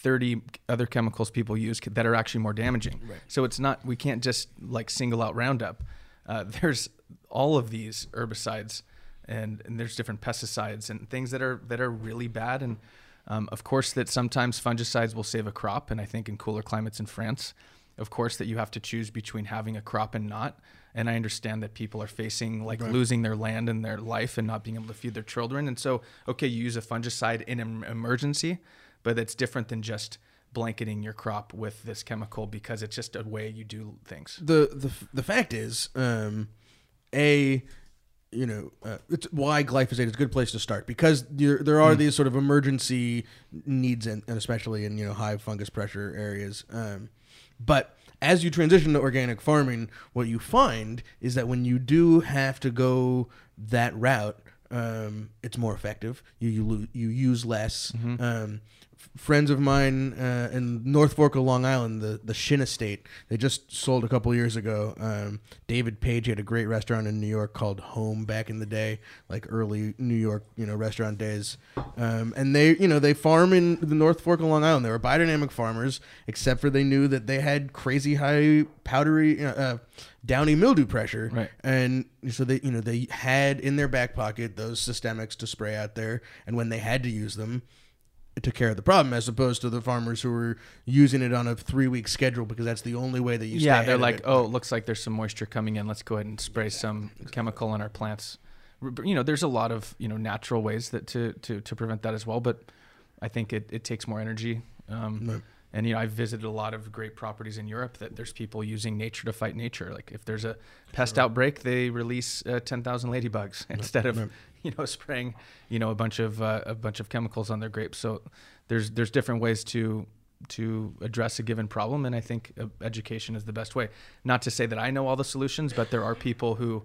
30 other chemicals people use that are actually more damaging. So it's not we can't just like single out Roundup. Uh, [LAUGHS] there's all of these herbicides, and, and there's different pesticides and things that are that are really bad. And um, of course, that sometimes fungicides will save a crop, and I think in cooler climates in France, of course, that you have to choose between having a crop and not. And I understand that people are facing like losing their land and their life and not being able to feed their children. And so, okay, you use a fungicide in an emergency, but it's different than just blanketing your crop with this chemical because it's just a way you do things. the the the fact is, um, a you know, uh, it's why glyphosate is a good place to start because there, there are these sort of emergency needs, and, and especially in you know high fungus pressure areas. Um, but as you transition to organic farming, what you find is that when you do have to go that route, um, it's more effective. You you, lo- you use less. Um, f- friends of mine uh, in North Fork of Long Island, the the Shinn Estate, they just sold a couple years ago. Um, David Page had a great restaurant in New York called Home back in the day, like early New York, you know, restaurant days. Um, and they, you know, they farm in the North Fork of Long Island. They were biodynamic farmers, except for they knew that they had crazy high powdery. Uh, uh, downy mildew pressure Right. and so they you know they had in their back pocket those systemics to spray out there and when they had to use them took care of the problem as opposed to the farmers who were using it on a three week schedule because that's the only way that you yeah, they're like, oh, it looks like there's some moisture coming in. Let's go ahead and spray some chemical on our plants. You know, there's a lot of you know natural ways that to to, to prevent that as well, but I think it, it takes more energy. Um, And you know, I've visited a lot of great properties in Europe that there's people using nature to fight nature. Like if there's a pest outbreak, they release uh, ten thousand ladybugs [LAUGHS] instead of [LAUGHS] you know spraying you know a bunch of uh, a bunch of chemicals on their grapes. So there's there's different ways to to address a given problem and i think uh, education is the best way. Not to say that i know all the solutions but there are people who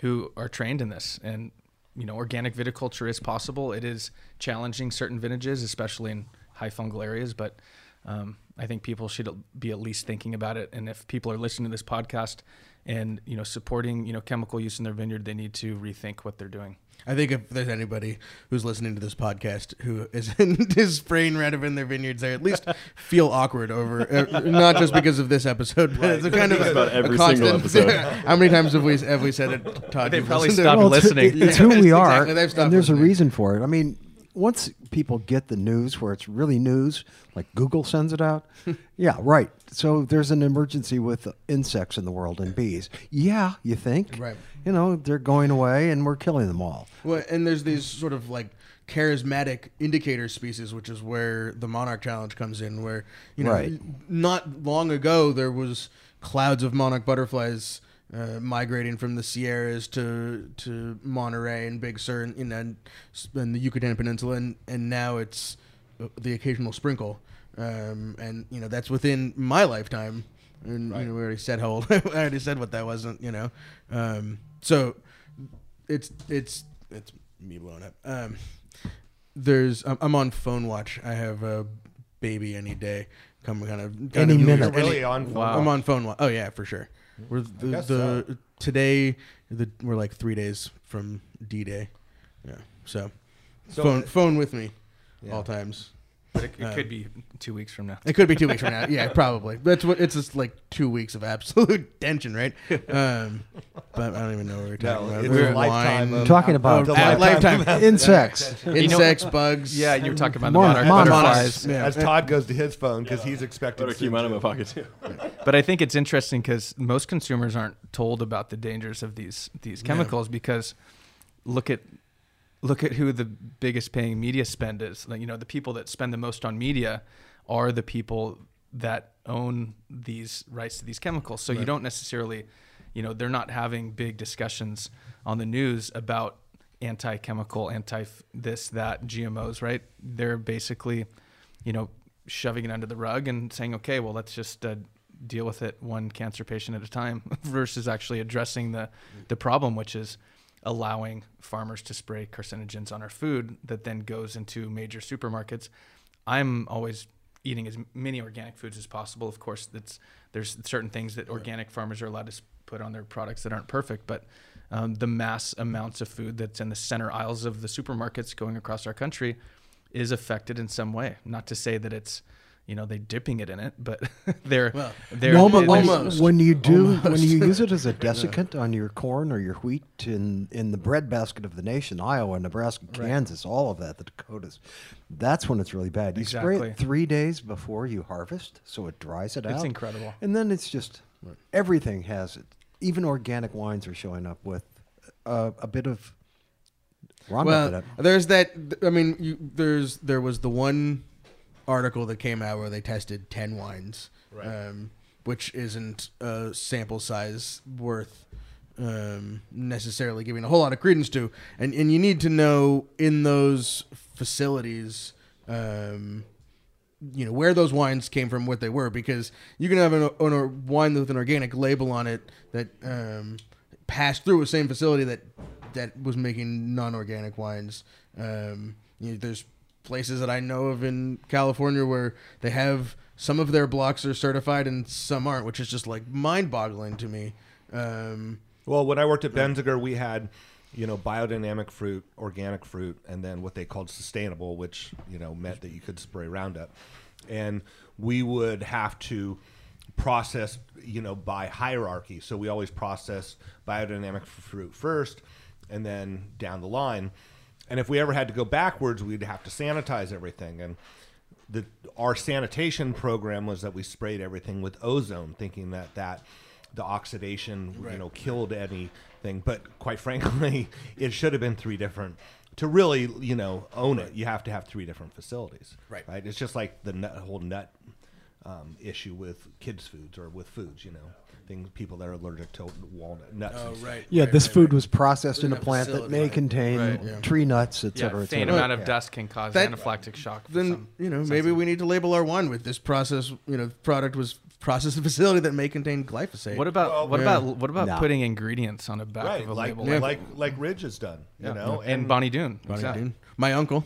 who are trained in this. And you know organic viticulture is possible. It is challenging certain vintages especially in high fungal areas but um, i think people should be at least thinking about it. And if people are listening to this podcast and you know supporting you know chemical use in their vineyard they need to rethink what they're doing I think if there's anybody who's listening to this podcast who is, is spraying Retiv in their vineyards, they at least [LAUGHS] feel awkward over, uh, not just because of this episode, but it's a kind of a, about a every constant. single episode. [LAUGHS] how many times have we have we said it? Todd, They you've probably listened to? stopped Well, it's- listening. it- It's, [LAUGHS] Yeah, who we are, exactly- and there's a reason for it. I mean, once people get the news where it's really news, like Google sends it out, [LAUGHS] yeah, right. So there's an emergency with insects in the world and bees. Yeah, you think, Right. You know, they're going away, and we're killing them all. Well, and there's these sort of like charismatic indicator species, which is where the Monarch Challenge comes in. Where you know, Right. not long ago there was clouds of monarch butterflies uh, migrating from the Sierras to to Monterey and Big Sur, and, you and, and the Yucatan Peninsula, and, and now it's uh, the occasional sprinkle. Um, and you know that's within my lifetime. And you know, we already said how old. [LAUGHS] I already said what that wasn't. You know, um, so it's it's it's me blowing up. Um, there's I'm, I'm on phone watch. I have a baby any day. Come kind of kind Any of minute. Really on. Wow. I'm on phone watch. Oh yeah, for sure. We're the, guess the so. today the we're like three days from D Day. Yeah. So, So- phone phone with me Yeah. all times. but it, it could be two weeks from now It could be two weeks from now. [LAUGHS] Yeah, probably. That's what it's just like two weeks of absolute [LAUGHS] tension, right? Um, but I don't even know what we're talking No, about. it's We're a lifetime of- Talking about The at lifetime lifetime insects. [LAUGHS] insects, bugs. yeah you were talking about Mon- the monarch monarch butterflies Yeah. As Todd goes to his phone because he's expecting. Better keep mine in my pocket too. But I think it's interesting because most consumers aren't told about the dangers of these these chemicals because look at look at who the biggest paying media spend is. Like, you know, the people that spend the most on media are the people that own these rights to these chemicals. So you don't necessarily, you know, they're not having big discussions on the news about anti-chemical, anti this that GMOs, right? They're basically, you know, shoving it under the rug and saying, okay, well, let's just uh, deal with it one cancer patient at a time, [LAUGHS] versus actually addressing the the problem, which is allowing farmers to spray carcinogens on our food that then goes into major supermarkets. I'm always eating as many organic foods as possible. Of course, that's there's certain things that organic farmers are allowed to put on their products that aren't perfect, but um, the mass amounts of food that's in the center aisles of the supermarkets going across our country is affected in some way. Not to say that it's you know they dipping it in it, but [LAUGHS] they're Well, they're No, but when, almost. when you do, when you use it as a [LAUGHS] desiccant on your corn or your wheat in in the breadbasket of the nation, Iowa, Nebraska, Kansas, all of that, the Dakotas, that's when it's really bad. You spray it three days before you harvest, so it dries it out. It's incredible. And then it's just everything has it. Even organic wines are showing up with uh, a bit of Roundup Well, there's that. I mean, you, there's there was the one article that came out where they tested ten wines, um, which isn't a sample size worth um, necessarily giving a whole lot of credence to, and and you need to know in those facilities. Um, you know where those wines came from, what they were, because you can have an, an, a wine with an organic label on it that um, passed through the same facility that that was making non-organic wines. Um, you know, there's places that I know of in California where they have some of their blocks are certified and some aren't, which is just like mind-boggling to me. Um, Well, when I worked at Benziger, we had, you know, biodynamic fruit, organic fruit, and then what they called sustainable, which you know meant that you could spray Roundup, and we would have to process, you know, by hierarchy. So we always process biodynamic fruit first, and then down the line. And if we ever had to go backwards, we'd have to sanitize everything. And the our sanitation program was that we sprayed everything with ozone, thinking that that the oxidation you know killed anything. But quite frankly, [LAUGHS] it should have been three different. To really you know own it, you have to have three different facilities. Right. Right. It's just like the nut, whole nut um, issue with kids' foods or with foods. You know, things people that are allergic to walnut nuts. Oh, and stuff. Yeah, this food was processed in a Within a plant that may right. contain Right. Yeah. tree nuts, et Yeah, cetera, et faint cetera. amount of Yeah. dust can cause That- anaphylactic shock. Then some you know maybe sensitive- we need to label our wine with this process. You know, product was processed in a facility that may contain glyphosate. What about what yeah. about what about Nah. putting ingredients on the back Right, of a like label? like like Ridge has done, you Yeah. know, and, Bonnie Doon. Bonnie exactly. Doon? My uncle.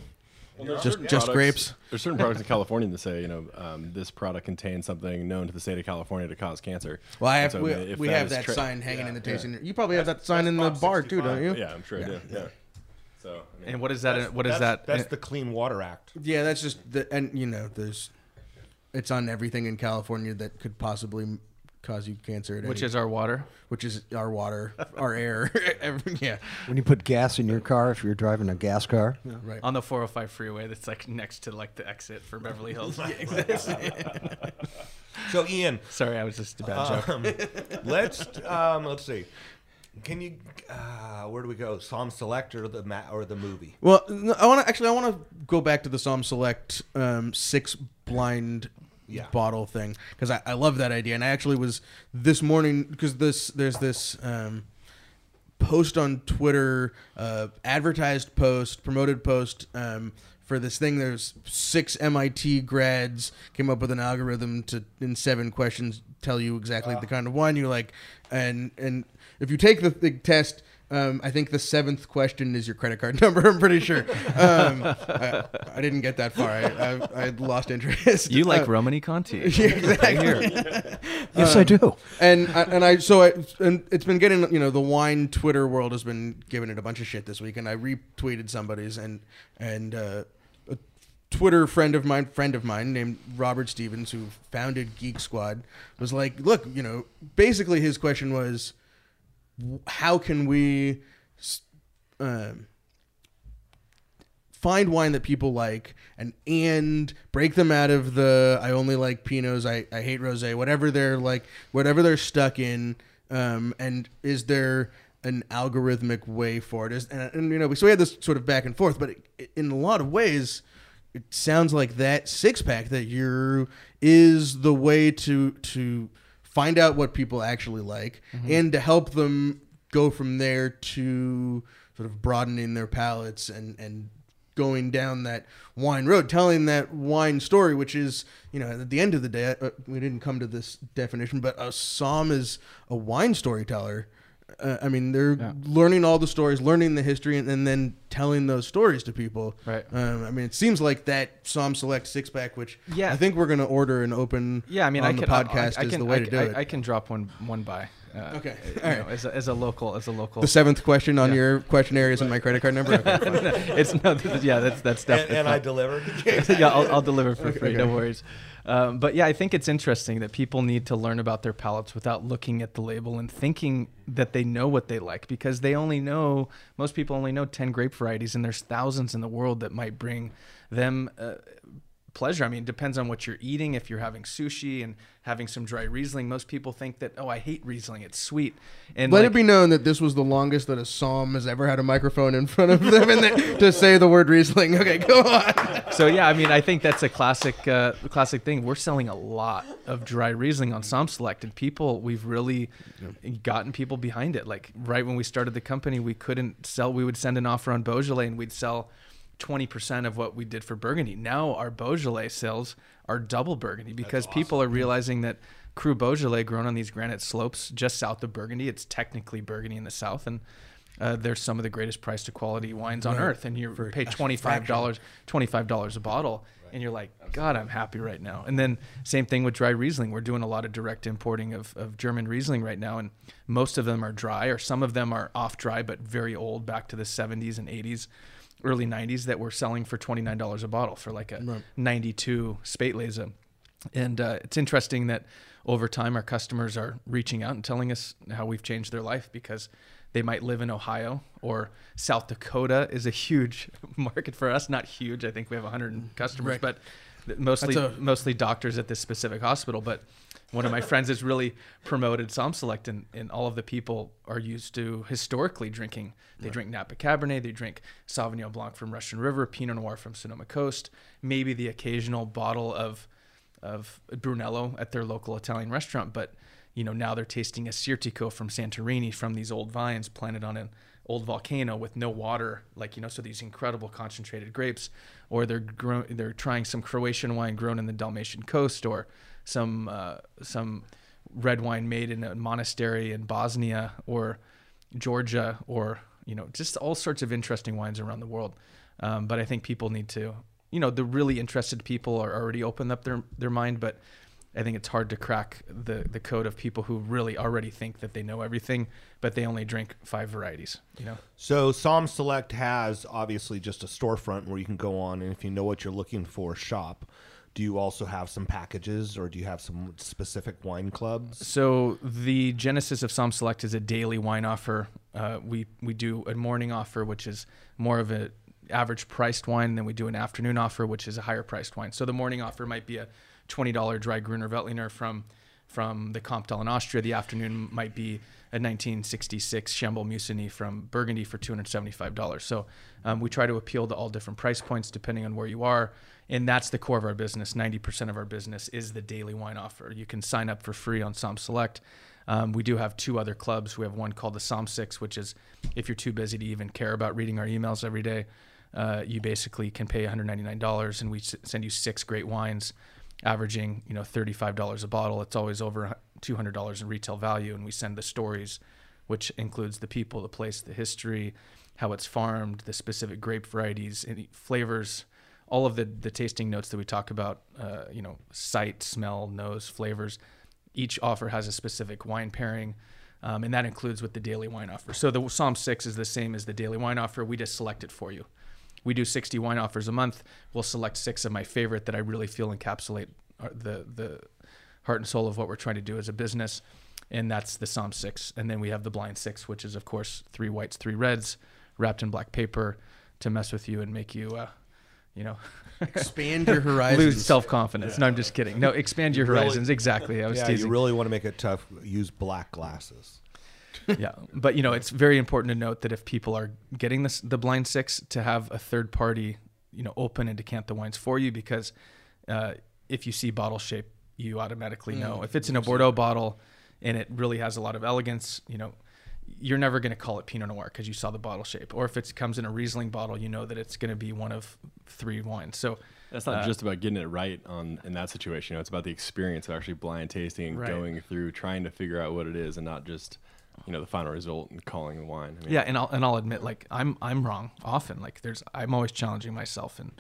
There's Just- certain just products- grapes. There's certain products in California that say, you know, um, this product contains something known to the state of California to cause cancer. Well, I And have so, we, I mean, if we have that tra- sign hanging Yeah, in the yeah. tasting. You probably have that sign in the Prop bar too, don't you? Yeah, I'm sure I do. Yeah. So, I mean, And what is that? what is that? That's the Clean Water Act. Yeah, that's just the and you know there's it's on everything in California that could possibly m- cause you cancer. At which any- is our water. which is our water, [LAUGHS] our air. [LAUGHS] yeah, When you put gas in your car, if you're driving a gas car, right. on the 405 freeway that's like next to like the exit for Beverly [LAUGHS] Hills. So, Ian, Sorry, I was just a bad joke. um, let's um, let's see. Can you? Uh, where do we go? SommSelect or the ma- or the movie? Well, I want to actually I want to go back to the SommSelect um, six blind Yeah. bottle thing because I, I love that idea and I actually was this morning because this there's this um, post on Twitter uh, advertised post promoted post um, for this thing. There's six MIT grads came up with an algorithm to in seven questions tell you exactly the kind of wine you like and and if you take the, the test. Um, I think the seventh question is your credit card [LAUGHS] number. I'm pretty sure. Um, I, I didn't get that far. I, I, I lost interest. You like Uh, Romanée-Conti. [LAUGHS] yeah, exactly. [LAUGHS] yes, I do. and I, and I so I and it's been getting you know the wine Twitter world has been giving it a bunch of shit this week, and I retweeted somebody's and and uh, a Twitter friend of mine, friend of mine named Robert Stephens, who founded Geek Squad, was like, look, you know, basically his question was, w- how can we. Um, find wine that people like and and break them out of the I only like Pinots, I, I hate rosé, whatever they're like, whatever they're stuck in. Um, and is there an algorithmic way for it? Is, and, and you know, so we had this sort of back and forth, but it, in a lot of ways, it sounds like that six pack that you're is the way to to find out what people actually like and to help them go from there to sort of broadening their palates and and going down that wine road telling that wine story which is you know at the end of the day uh, we didn't come to this definition but a somm is a wine storyteller uh, I mean, they're Yeah. learning all the stories, learning the history, and, and then telling those stories to people. Right. Um, I mean, it seems like that SommSelect six pack, which Yeah. I think we're going to order and open. Yeah, I mean, on I the can I- podcast I, I is can, the way I, to do I, it. I can drop one one by. Uh, Okay. you All know, as, a, as a local, as a local. the seventh question on Yeah. your questionnaire isn't my credit card number. Okay, [LAUGHS] fine. it's no, th- yeah, that's that's definitely. and I deliver. [LAUGHS] yeah, I'll, I'll deliver for free. No worries. Um, but yeah, I think it's interesting that people need to learn about their palates without looking at the label and thinking that they know what they like because they only know most people only know 10 grape varieties and there's thousands in the world that might bring them uh, pleasure. I mean, it depends on what you're eating. If you're having sushi and having some dry Riesling, most people think that oh, I hate Riesling. It's sweet. And Let like, it be known that this was the longest that a somm has ever had a microphone in front of them and they, to say the word Riesling. [LAUGHS] Okay, go on. so yeah, I mean, I think that's a classic, uh, classic thing. We're selling a lot of dry Riesling on SommSelect, and people, we've really gotten people behind it. Like right when we started the company, we couldn't sell. We would send an offer on Beaujolais, and we'd sell twenty percent of what we did for Burgundy. Now our Beaujolais sales are double Burgundy because people are realizing that Cru Beaujolais, grown on these granite slopes just south of Burgundy, it's technically Burgundy in the south, and uh, they're some of the greatest price to quality wines on earth, and you pay [LAUGHS] dollars twenty five dollars a bottle, and you're like, God, I'm happy right now. And then same thing with dry Riesling. We're doing a lot of direct importing of, of German Riesling right now, and most of them are dry, or some of them are off dry, but very old, back to the 70s and 80s, early 90s, that we're selling for twenty nine dollars a bottle for like a ninety two Spätlese. And uh, it's interesting that over time our customers are reaching out and telling us how we've changed their life because they might live in Ohio or South Dakota is a huge [LAUGHS] market for us. Not huge. I think we have 100 customers, Right. but mostly a- mostly doctors at this specific hospital. But one of my friends has really promoted SommSelect, and, and all of the people are used to historically drinking. They drink Napa Cabernet, they drink Sauvignon Blanc from Russian River, Pinot Noir from Sonoma Coast, maybe the occasional bottle of of Brunello at their local Italian restaurant, but you know now they're tasting a Assyrtiko from Santorini from these old vines planted on an old volcano with no water, like you know, so these incredible concentrated grapes, or they're grow- they're trying some Croatian wine grown in the Dalmatian coast, or some uh, some red wine made in a monastery in Bosnia or Georgia, or you know, just all sorts of interesting wines around the world. Um, but I think people need to, you know, the really interested people are already opened up their their mind, but I think it's hard to crack the the code of people who really already think that they know everything, but they only drink five varieties. You know, So SommSelect has obviously just a storefront where you can go on and if you know what you're looking for, shop. Do you also have some packages or do you have some specific wine clubs? So the genesis of SommSelect is a daily wine offer. Uh, we we do a morning offer, which is more of a average priced wine, and then we do an afternoon offer, which is a higher priced wine. So the morning offer might be a twenty dollar dry Gruner Veltliner from from the Kamptal in Austria. The afternoon might be a 1966 Chambolle Musigny from Burgundy for $275. So um, we try to appeal to all different price points depending on where you are. And that's the core of our business. 90% of our business is the daily wine offer. You can sign up for free on SommSelect. Um, we do have two other clubs. We have one called the Somm Six, which is if you're too busy to even care about reading our emails every day, uh, you basically can pay $199 and we s- send you six great wines averaging you know $35 a bottle it's always over $200 in retail value and we send the stories which includes the people the place the history how it's farmed the specific grape varieties any flavors all of the the tasting notes that we talk about uh, you know sight smell nose flavors each offer has a specific wine pairing um, and that includes with the daily wine offer so the Somm 6 is the same as the daily wine offer we just select it for you we do 60 wine offers a month. We'll select six of my favorite that I really feel encapsulate the the heart and soul of what we're trying to do as a business, and that's the Somm six. And then we have the Blind Six, which is of course three whites, three reds, wrapped in black paper to mess with you and make you, uh, you know, Expand your [LAUGHS] horizons. lose self confidence. No, I'm just kidding. No, expand your horizons. Exactly. I was Yeah, teasing you really want to make it tough. Use black glasses. [LAUGHS] yeah, but you know, it's very important to note that if people are getting this the blind six, to have a third party, you know, open and decant the wines for you, because uh, if you see bottle shape, you automatically know if it's in a Bordeaux bottle and it really has a lot of elegance. You know, you're never going to call it Pinot Noir because you saw the bottle shape, or if it comes in a Riesling bottle, you know that it's going to be one of three wines. So That's not Uh, just about getting it right on in that situation. You know, it's about the experience of actually blind tasting and Right. going through trying to figure out what it is, and not just you know the final result and calling the wine. I mean, yeah and I'll, and I'll admit like i'm i'm wrong often like there's i'm always challenging myself and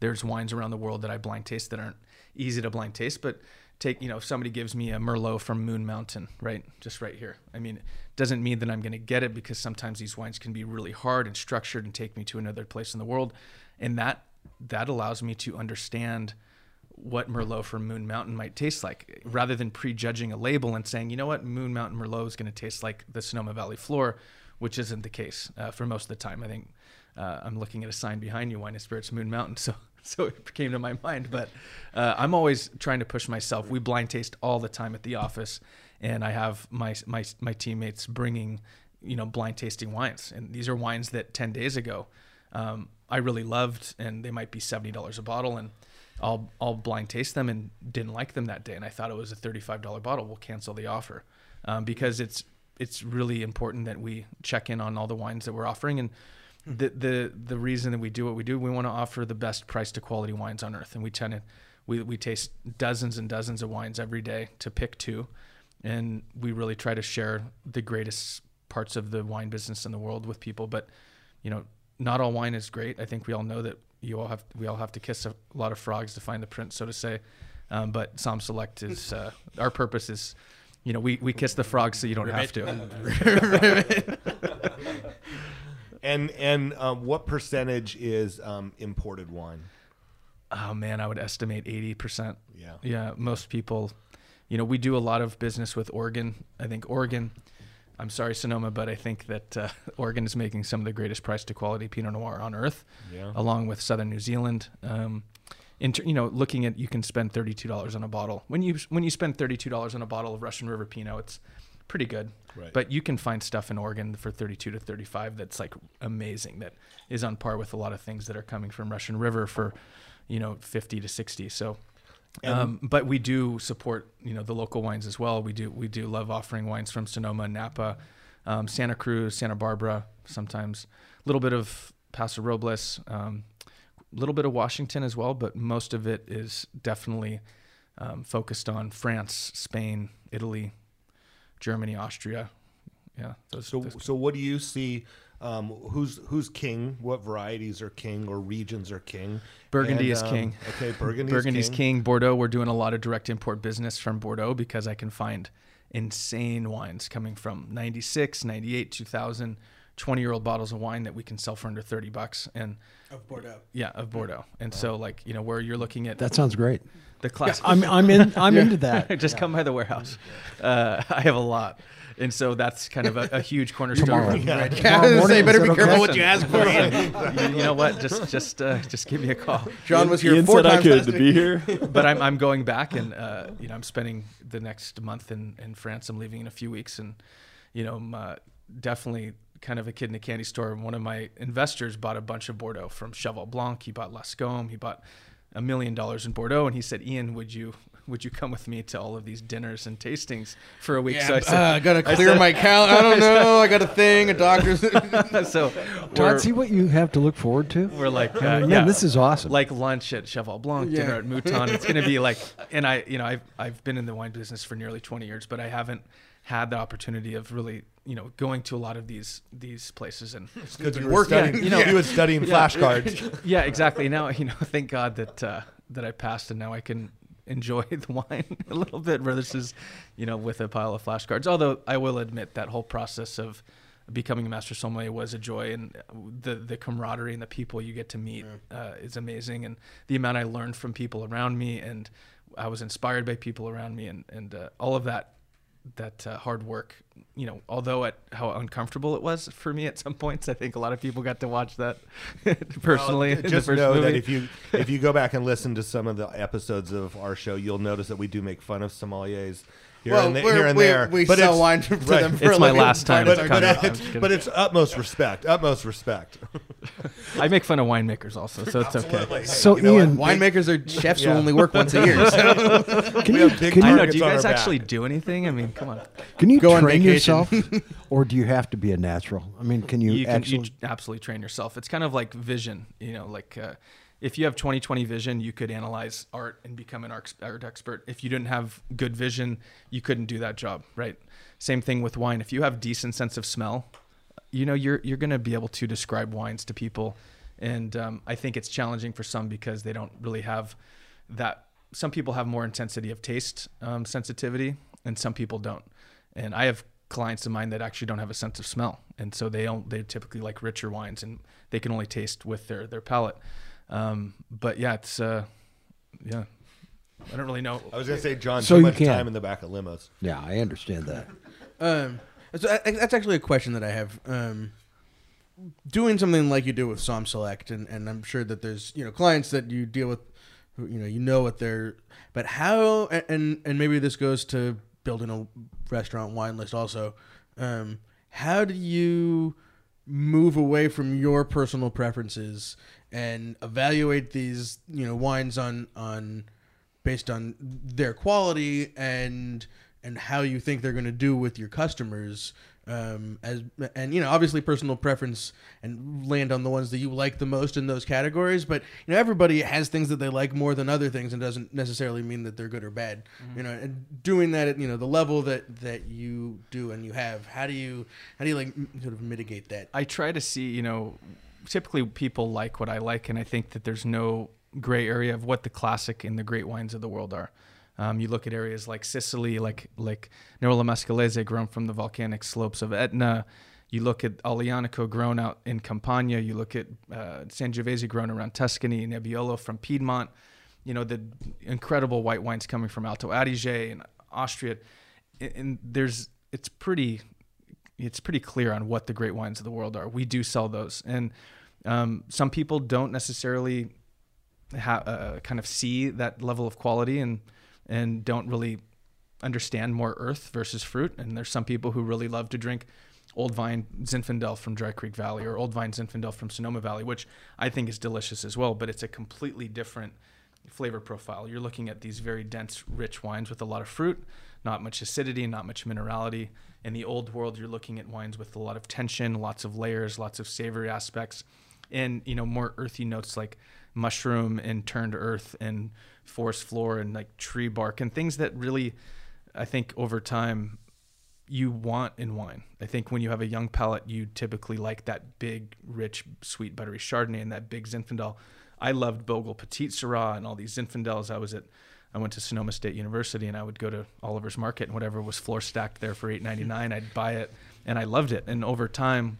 there's wines around the world that i blind taste that aren't easy to blind taste but take you know if somebody gives me a merlot from moon mountain right just right here i mean doesn't mean that i'm going to get it because sometimes these wines can be really hard and structured and take me to another place in the world and that that allows me to understand what Merlot from Moon Mountain might taste like, rather than prejudging a label and saying, you know what, Moon Mountain Merlot is going to taste like the Sonoma Valley floor, which isn't the case uh, for most of the time. I think uh, I'm looking at a sign behind you, Wine and Spirits Moon Mountain. [LAUGHS] So, so it came to my mind. But uh, I'm always trying to push myself. We blind taste all the time at the office, and I have my my my teammates bringing you know blind tasting wines, and these are wines that ten days ago um, I really loved, and they might be seventy dollars a bottle, and I'll I'll blind taste them and didn't like them that day, and I thought it was a thirty five dollar bottle. We'll cancel the offer um, because it's it's really important that we check in on all the wines that we're offering. And the the the reason that we do what we do we want to offer the best price to quality wines on earth. And we tend to we, we taste dozens and dozens of wines every day to pick two and we really try to share the greatest parts of the wine business in the world with people but you know not all wine is great i think we all know that you all have we all have to kiss a lot of frogs to find the prince so to say um, but SommSelect is uh, our purpose is you know, we, we kiss the frogs so you don't have to. [LAUGHS] And and um, what percentage is um, imported wine? oh man, I would estimate 80%. Yeah. Yeah. Most people, you know, we do a lot of business with Oregon. I think Oregon, I'm sorry, Sonoma, but I think that uh, [LAUGHS] Oregon is making some of the greatest price to quality Pinot Noir on earth, Yeah. along with Southern New Zealand. Um, in ter- you know, looking at you can spend thirty two dollars on a bottle. When you when you spend thirty two dollars on a bottle of Russian River Pinot, it's pretty good. Right. But you can find stuff in Oregon for thirty two to thirty five that's like amazing. That is on par with a lot of things that are coming from Russian River for, you know, fifty to sixty. So. Um, but we do support, you know, the local wines as well. We do we do love offering wines from Sonoma, Napa, um, Santa Cruz, Santa Barbara. Sometimes a little bit of Paso Robles, um, a little bit of Washington as well, but most of it is definitely um, focused on France, Spain, Italy, Germany, Austria. Yeah. Those, So those- so what do you see? Um, who's who's king? What varieties are king or regions are king? Burgundy And, is um, king. Okay, Burgundy. Burgundy's king. Bordeaux, we're doing a lot of direct import business from Bordeaux because I can find insane wines coming from 96, 98, 2000, 20 year old bottles of wine that we can sell for under 30 bucks. And Of Bordeaux. yeah, of Bordeaux. And so, like, you know, where you're looking at That sounds great. the class. I'm I'm in I'm [LAUGHS] into that. [LAUGHS] just come by the warehouse. Uh, [LAUGHS] I have a lot. And so that's kind of a, a huge cornerstone. Tomorrow. Right. [LAUGHS] Yeah, I was Tomorrow morning, better be careful okay? what you ask for. [LAUGHS] You, you know what? Just just uh, just give me a call. John was here Ian four said I times could last to be here. [LAUGHS] but I'm I'm going back and uh, you know I'm spending the next month in in France. I'm leaving in a few weeks, and you know I'm uh, definitely kind of a kid in a candy store. One of my investors bought a bunch of Bordeaux from Cheval Blanc. He bought Lascombes. He bought a million dollars in Bordeaux, and he said, "Ian, would you?" Would you come with me to all of these dinners and tastings for a week? Yeah, so I uh, I gotta clear my calendar. I don't [LAUGHS] know. I got a thing, a doctor's. [LAUGHS] so Todd, see what you have to look forward to. we're like, uh, Man, yeah, this is awesome. like lunch at Cheval Blanc, Yeah. dinner at Mouton. It's going to be [LAUGHS] like, and I, you know, I've I've been in the wine business for nearly 20 years, but I haven't had the opportunity of really, you know, going to a lot of these these places and because you Working, were studying. you You know- know, he was studying flashcards. yeah, exactly. Now, you know, thank God that uh, that I passed, and now I can enjoy [LAUGHS] the wine a little bit versus, you know, with a pile of flashcards. Although I will admit that whole process of becoming a master sommelier was a joy, and the the camaraderie and the people you get to meet uh, is amazing, and the amount I learned from people around me, and I was inspired by people around me, and and uh, all of that that uh, hard work, you know, although at how uncomfortable it was for me at some points, I think a lot of people got to watch that [LAUGHS] personally. Well, just know that if you if you go back and listen to some of the episodes of our show, you'll notice that we do make fun of sommeliers here Well, and, the- we're- here and we- there. we but sell wine to right. them for It's a my last time But, to but, come. it's, I'm just kidding. but it's utmost respect. Utmost respect. [LAUGHS] I make fun of winemakers also, so it's okay. so You know what? Ian, Winemakers are chefs Yeah. who only work once a year. [LAUGHS] So. can you have big can I you, know. Do you guys our back. actually do anything? I mean, come on. can you Go on train yourself, [LAUGHS] or do you have to be a natural? I mean, can you, You can you absolutely train yourself. It's kind of like vision. You know, like uh, if you have 20/20 vision, you could analyze art and become an art expert. If you didn't have good vision, you couldn't do that job, right? Same thing with wine. If you have decent sense of smell, you know you're you're going to be able to describe wines to people and um, i think it's challenging for some because they don't really have that some people have more intensity of taste um, sensitivity and some people don't and i have clients of mine that actually don't have a sense of smell and so they don't they typically like richer wines and they can only taste with their their palate um, but yeah it's uh yeah i don't really know I was gonna say, John, So too you much can. time in the back of limos. yeah, I understand that. [LAUGHS] Um, so I- that's actually a question that I have. Um, doing something like you do with SommSelect, and, and I'm sure that there's you know clients that you deal with, who, you know you know what they're, but how and and maybe this goes to building a restaurant wine list also. Um, how do you move away from your personal preferences and evaluate these you know wines on on based on their quality and and how you think they're going to do with your customers um, as and you know obviously personal preference and land on the ones that you like the most in those categories but you know everybody has things that they like more than other things and doesn't necessarily mean that they're good or bad. You know and doing that at you know the level that that you do and you have how do you how do you like m- sort of mitigate that? I try to see, you know, typically people like what I like, and I think that there's no gray area of what the classic and the great wines of the world are. Um, you look at areas like Sicily, like like Nerello Mascalese, grown from the volcanic slopes of Etna. You look at Aglianico, grown out in Campania. You look at uh, Sangiovese, grown around Tuscany, and Nebbiolo from Piedmont. You know the incredible white wines coming from Alto Adige and Austria. And- And there's it's pretty it's pretty clear on what the great wines of the world are. We do sell those, and um, some people don't necessarily uh, kind of see that level of quality and and don't really understand more earth versus fruit. And there's some people who really love to drink old vine Zinfandel from Dry Creek Valley or old vine Zinfandel from Sonoma Valley, which I think is delicious as well. But it's a completely different flavor profile. You're looking at these very dense, rich wines with a lot of fruit, not much acidity, not much minerality. In the old world, you're looking at wines with a lot of tension, lots of layers, lots of savory aspects, and you know more earthy notes like mushroom and turned earth and forest floor and like tree bark and things that really, I think over time you want in wine. I think when you have a young palate, you typically like that big, rich, sweet, buttery Chardonnay and that big Zinfandel. I loved Bogle Petite Sirah and all these Zinfandels. I was at, I went to Sonoma State University and I would go to Oliver's Market and whatever was floor stacked there for eight ninety nine, I'd buy it and I loved it. And over time,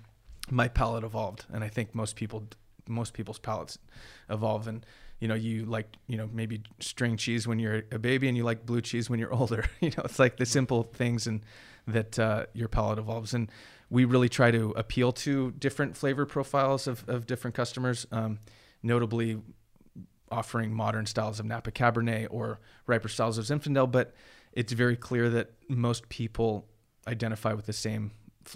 my palate evolved, and I think most people, most people's palates evolve. And you know, you like, you know, maybe string cheese when you're a baby, and you like blue cheese when you're [LAUGHS] older. [LAUGHS] you know, it's like the simple things and that uh, your palate evolves. And we really try to appeal to different flavor profiles of, of different customers, um, notably offering modern styles of Napa Cabernet or riper styles of Zinfandel. But it's very clear that most people identify with the same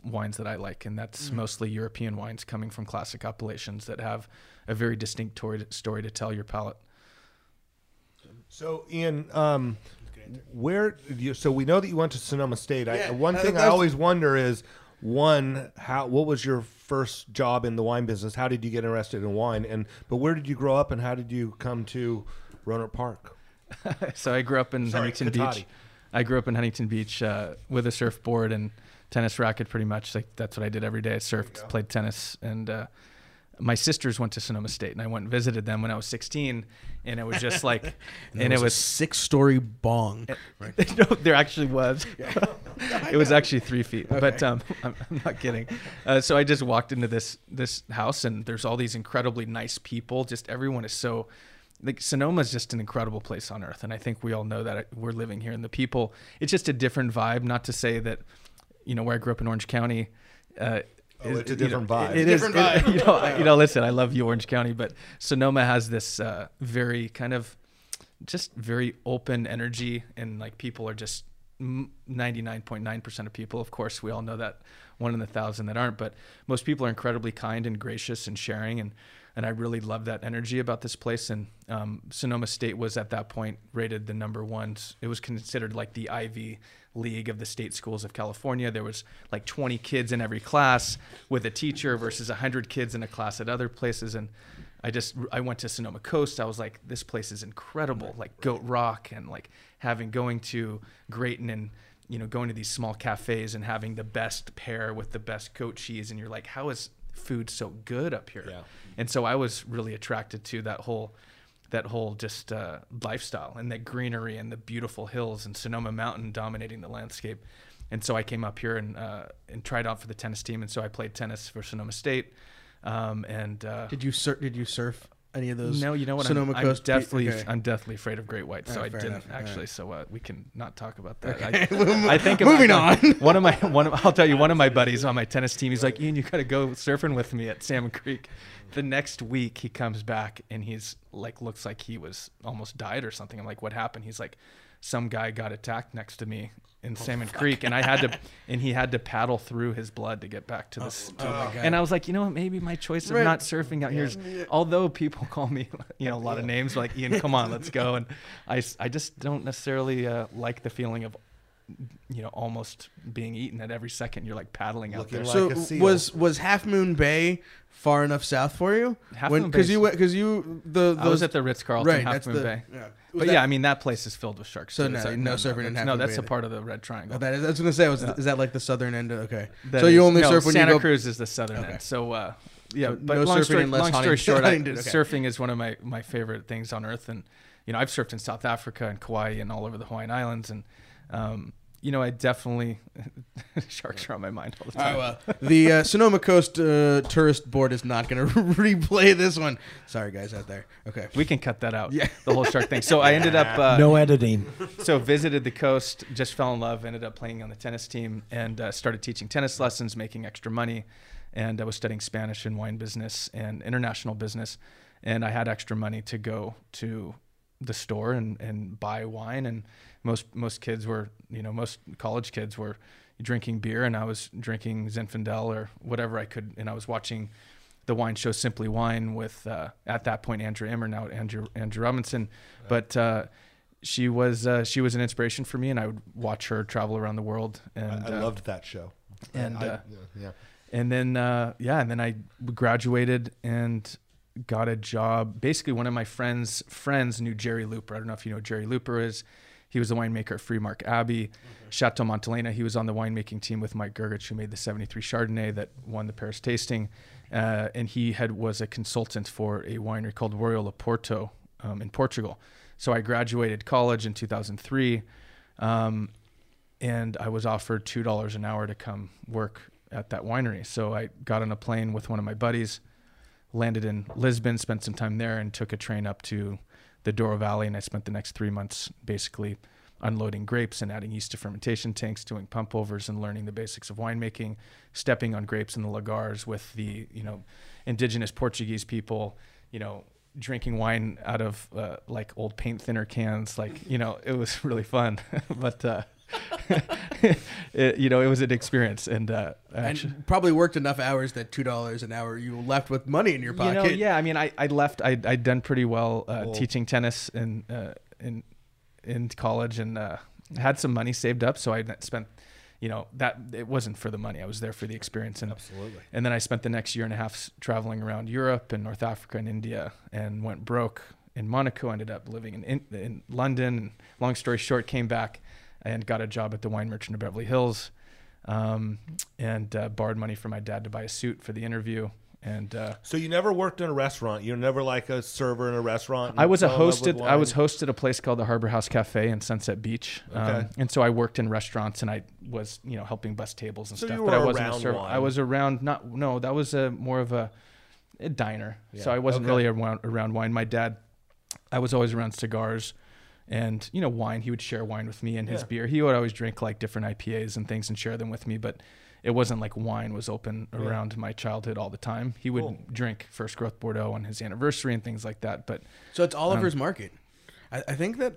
wines that I like, and that's mostly European wines coming from classic appellations that have a very distinct tori- story to tell your palate. So, Ian, um, where? You, so we know that you went to Sonoma State. I, one uh, thing I always wonder is, one, how? What was your first job in the wine business? How did you get interested in wine? And but where did you grow up, and how did you come to Rohnert Park? [LAUGHS] so I grew up in Sorry, Huntington Cotati. Beach. I grew up in Huntington Beach uh, with a surfboard and tennis racket. Pretty much, like that's what I did every day. I surfed, played tennis, and uh, my sisters went to Sonoma State, and I went and visited them when I was 16, and it was just like, [LAUGHS] and, it was six story bong [LAUGHS] no, there actually was. [LAUGHS] it was actually three feet, but um, I'm, I'm not kidding. Uh, so I just walked into this this house, and there's all these incredibly nice people. Just everyone is so. Like Sonoma is just an incredible place on earth, and I think we all know that we're living here. And the people, it's just a different vibe. Not to say that, you know, where I grew up in Orange County. Uh, Oh, is- it's a you different know, vibe. It is. Different it- vibe. [LAUGHS] you know, I- you know. Listen, I love you, Orange County, but Sonoma has this uh, very kind of just very open energy and like people are just 99.9% of people of course we all know that one in a thousand that aren't but most people are incredibly kind and gracious and sharing and and I really love that energy about this place and um, Sonoma State was at that point rated the number one it was considered like the Ivy League of the state schools of California there was like 20 kids in every class with a teacher versus 100 kids in a class at other places and I just I went to Sonoma Coast. I was like, this place is incredible, like Goat Rock, and like having going to Graton and you know going to these small cafes and having the best pear with the best goat cheese, and you're like, how is food so good up here? Yeah. And so I was really attracted to that whole that whole just uh, lifestyle and that greenery and the beautiful hills and Sonoma Mountain dominating the landscape. And so I came up here and uh, and tried out for the tennis team, and so I played tennis for Sonoma State. Um, and uh, did you surf did you surf any of those? No, you know what? Sonoma I'm, I'm Coast. definitely, okay. I'm definitely afraid of great whites. So Oh, I didn't enough. Actually. right. So uh, we can not talk about that. Okay. I, [LAUGHS] I think Moving on. [LAUGHS] One of my one. Of, I'll tell you, one of my buddies on my tennis team. He's like, Ian, you got to go surfing with me at Salmon Creek. The next week, he comes back and he's like, looks like he was almost died or something. I'm like, what happened? He's like, some guy got attacked next to me in Salmon Creek, and I had to, [LAUGHS] and he had to paddle through his blood to get back to this. oh my God. and I was like, you know what? Maybe my choice of Right. not surfing out here is, although people call me, you know, a lot of names like Ian, come on, let's go. And I, I just don't necessarily uh, like the feeling of, you know, almost being eaten at every second. You're like paddling out Looking there. like so a seal. was was Half Moon Bay far enough south for you? Half When- Moon Because Bay's- you went because you the I was those- at the Ritz Carlton, right. Half That's Moon the Bay. yeah. Was But that- yeah, I mean that place is filled with sharks. So too. no, like- no surfing in that's- Half No, Moon that's Bay a then. part of the Red Triangle. Oh, that is, I was gonna say was is that like the southern end? Of, okay, That so you is- only no, surf when Santa you go. Cruz is the southern Okay. end. So uh, yeah, So but no long surfing story, unless long story Huntington- [LAUGHS] short, I, Huntington, okay. surfing is one of my, my favorite things on earth, and you know I've surfed in South Africa and Kauai and all over the Hawaiian Islands, and um, you know I definitely [LAUGHS] sharks are on my mind all the time. right, well, the uh, Sonoma Coast uh, Tourist Board is not going [LAUGHS] to replay this one. Sorry, guys out there. Okay. we can cut that out. Yeah. the whole shark thing. So I ended up uh, no editing. so visited the coast, just fell in love, ended up playing on the tennis team, and uh, started teaching tennis lessons, making extra money, and I was studying Spanish and wine business and international business, and I had extra money to go to the store and, and buy wine, and most most kids were, you know, most college kids were drinking beer, and I was drinking Zinfandel or whatever I could, and I was watching the wine show Simply Wine with uh, at that point Andrea Immer, now Andrea Andrea Robinson, but. Uh, she was uh, she was an inspiration for me, and I would watch her travel around the world. And I, I uh, loved that show. and, I- uh, yeah. and then uh, yeah, and then I graduated and got a job. Basically, one of my friends friends knew Jerry Luper. I don't know if you know who Jerry Luper is. He was the winemaker at Freemark Abbey, Chateau Montelena. He was on the winemaking team with Mike Grgich, who made the '73 Chardonnay that won the Paris tasting. Uh, and he had was a consultant for a winery called Royal Oporto um, in Portugal. So I graduated college in 2003. Um, and I was offered two dollars an hour to come work at that winery. So I got on a plane with one of my buddies, landed in Lisbon, spent some time there, and took a train up to the Douro Valley. And I spent the next three months basically unloading grapes and adding yeast to fermentation tanks, doing pump overs, and learning the basics of winemaking, stepping on grapes in the lagars with the you know indigenous Portuguese people, you know. Drinking wine out of uh, like old paint thinner cans, like you know, it was [LAUGHS] really fun. [LAUGHS] but uh, [LAUGHS] it, you know, it was an experience, and uh, actually, And probably worked enough hours that two dollars an hour you left with money in your you pocket. know, yeah. I mean, I, I left. I I'd done pretty well uh, teaching tennis in uh, in in college, and uh, had some money saved up. So I spent, you know, that it wasn't for the money. I was there for the experience, and Absolutely. and then I spent the next year and a half traveling around Europe and North Africa and India, and went broke in Monaco. Ended up living in in, in London. And long story short, came back and got a job at the wine merchant of Beverly Hills, um, and uh, borrowed money from my dad to buy a suit for the interview. And uh, So you never worked in a restaurant. You're never like a server in a restaurant. I was a fell in love with hosted. I was hosted a place called the Harbor House Cafe in Sunset Beach, um, Okay. and so I worked in restaurants and I was, you know, helping bus tables and So stuff. but I wasn't a server. wine. I was around. Not no, that was a more of a, a diner. So I wasn't Okay. really around, around wine. My dad, I was always around cigars, and you know, wine. He would share wine with me and his Yeah. beer. He would always drink like different IPAs and things and share them with me, but. It wasn't like wine was open around my childhood all the time. He would Cool. drink First Growth Bordeaux on his anniversary and things like that. But So it's Oliver's um, Market. I, I think that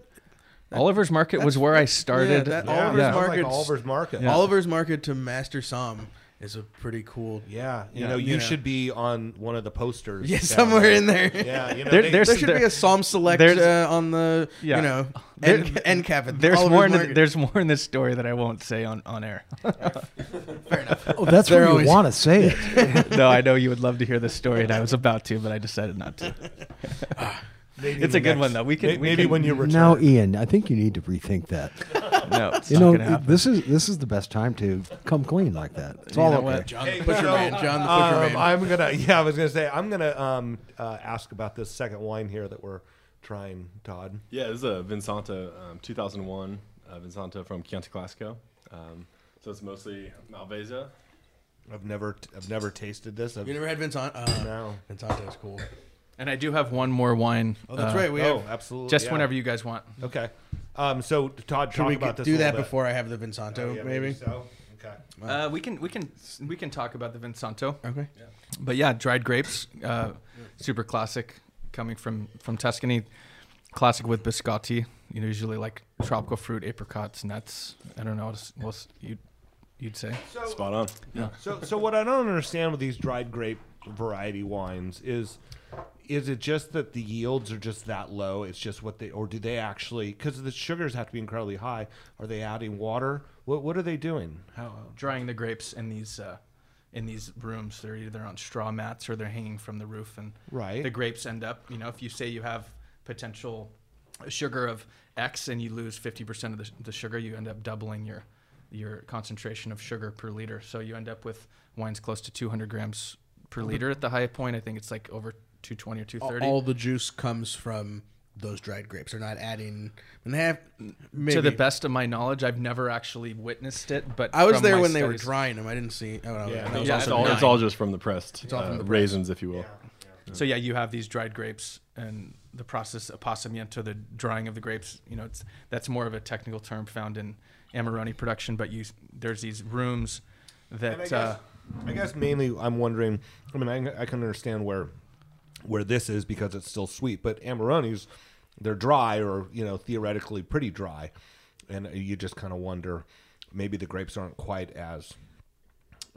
Oliver's Market was where I [LAUGHS] started. that Yeah, Oliver's sounds like Oliver's Market. Yeah. Oliver's Market to Master Somm is a pretty cool. Yeah, you Yeah, know, you you know. should be on one of the posters. Yeah, somewhere there. in there. Yeah, you know, There- [LAUGHS] they- There should there- be a SommSelect uh, on the Yeah. you know There- end, end cap. There's Oliver's more. In the, there's more in this story that I won't say on, on air. [LAUGHS] Fair enough. Oh, that's They're where you want to say it. [LAUGHS] no, I know you would love to hear this story, and I was about to, but I decided not to. Maybe It's the a good one, though. We can- may- we maybe can- when you return. now, Ian, I think you need to rethink that. [LAUGHS] No, it's You not know, gonna happen. this is this is the best time to come clean like that. It's all know okay. what? John the Hey, Pusher so, Man. John the um, Man. I'm gonna. [LAUGHS] Yeah, I was gonna say I'm gonna um, uh, ask about this second wine here that we're trying, Todd. Yeah, this is a Vinsanto um, 2001 uh, Vinsanto from Chianti Classico. Um, so it's mostly Malvasia. I've never, I've never tasted this. I've, You never had Vincent? Uh, no. Vincent is cool. And I do have one more wine. Oh, that's uh, right. We oh, have. absolutely. Just yeah. whenever you guys want. Okay. Um, so Todd, Should talk we about this. do a that bit. before I have the Vinsanto? Oh, yeah, maybe. so. Okay. Uh, we can we can we can talk about the Vinsanto. Okay. But yeah, dried grapes, uh, super classic, coming from from Tuscany. Classic with biscotti. You know, usually like tropical fruit, apricots, nuts. I don't know what else- you'd you'd say. Spot on. Yeah. So, so what I don't understand with these dried grape variety wines is, is it just that the yields are just that low? It's just what they, or do they actually? Because the sugars have to be incredibly high. Are they adding water? What What are they doing? How? Drying the grapes in these uh, in these rooms. They're either on straw mats or they're hanging from the roof, and Right. the grapes end up. You know, if you say you have potential sugar of X and you lose fifty percent of the, the sugar, you end up doubling your your concentration of sugar per liter. So you end up with wines close to 200 grams per liter at the high point. I think it's like over 220 or 230. all the juice comes from those dried grapes. They're not adding. And they have maybe. to the best of my knowledge, I've never actually witnessed it, but I was there my when they were studies- drying them. I didn't see. Oh, no, Yeah, that no, was yeah, It's also all, nine. it's all just from the pressed all from uh, the press. raisins, if you will. So yeah, you have these dried grapes and the process appassimento, the drying of the grapes. You know, it's that's more of a technical term found in Amarone production, but you there's these rooms And I that guess, uh, I guess mainly I'm wondering. I mean, I, I can understand where where this is because it's still sweet, but Amarones, they're dry or you know theoretically pretty dry, and you just kind of wonder maybe the grapes aren't quite as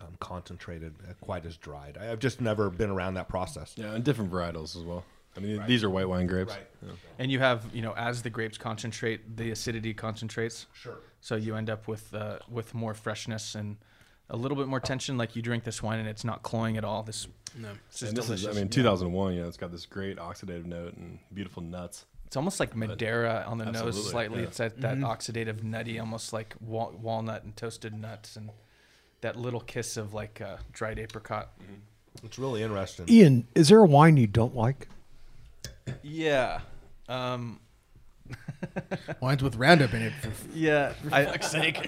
um, concentrated, uh, quite as dried. I, I've just never been around that process. Yeah, and different varietals as well. I mean, these are white wine grapes. Yeah. and you have you know as the grapes concentrate, the acidity concentrates. Sure. So you end up with uh, with more freshness and a little bit more tension. Like you drink this wine and it's not cloying at all. This No. this is this delicious. is, I mean, 2001. Yeah, it's got this great oxidative note and beautiful nuts. It's almost like Madeira on the nose slightly. yeah. It's that, that oxidative nutty, almost like wal- walnut and toasted nuts, and that little kiss of like uh, dried apricot. It's really interesting. Ian, is there a wine you don't like? Yeah, um, Wines with Roundup in it. For, yeah. I,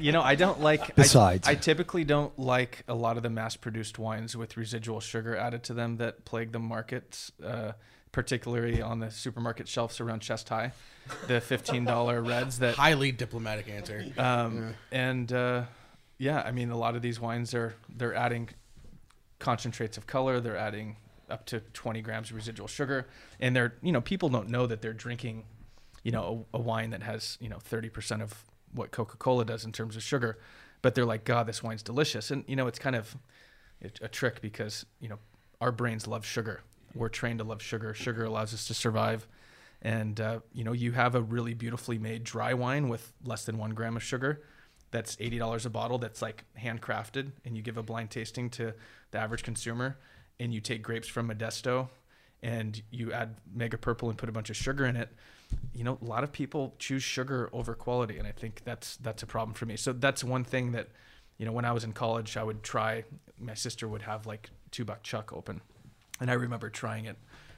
You know, I don't like. Besides. I, typically don't like a lot of the mass-produced wines with residual sugar added to them that plague the markets, uh, particularly on the supermarket shelves around chest high. The fifteen dollar [LAUGHS] reds that highly diplomatic answer. Um, And uh, yeah, I mean, a lot of these wines are they're adding concentrates of color. They're adding up to 20 grams of residual sugar, and they're you know people don't know that they're drinking, you know, a, a wine that has you know 30 percent of what Coca-Cola does in terms of sugar, but they're like, God, this wine's delicious, and you know, it's kind of a trick because you know our brains love sugar. We're trained to love sugar. Sugar allows us to survive. And uh, you know, you have a really beautifully made dry wine with less than one gram of sugar. That's eighty dollars a bottle. That's like handcrafted, and you give a blind tasting to the average consumer. And you take grapes from Modesto, and you add Mega Purple and put a bunch of sugar in it. You know, a lot of people choose sugar over quality, and I think that's that's a problem for me. So that's one thing that, you know, when I was in college, I would try. My sister would have like two buck chuck open, and I remember trying it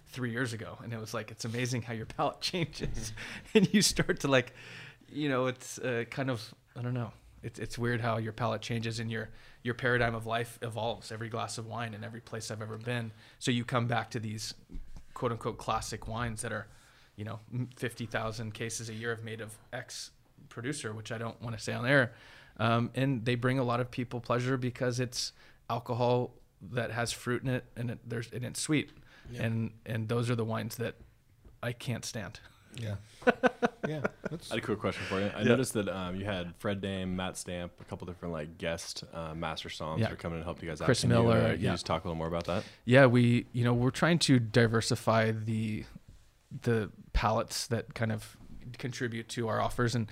three years ago, and it was like it's amazing how your palate [LAUGHS] changes, and you start to like, you know, it's uh, kind of I don't know. It's it's weird how your palate changes and your your paradigm of life evolves every glass of wine in every place I've ever been. So you come back to these quote unquote classic wines that are, you know, fifty thousand cases a year of made of X producer, which I don't want to say on air, um, and they bring a lot of people pleasure because it's alcohol that has fruit in it and it, there's and it's sweet, Yeah. and and those are the wines that I can't stand. Yeah. [LAUGHS] yeah. That's, I had a quick question for you. I noticed that um, you had Fred Dame, Matt Stamp, a couple different like guest uh, master somms Yeah. that are coming and help you guys out. Chris Can you, uh, Miller, you yeah. just talk a little more about that? Yeah, we you know we're trying to diversify the the palettes that kind of contribute to our offers, and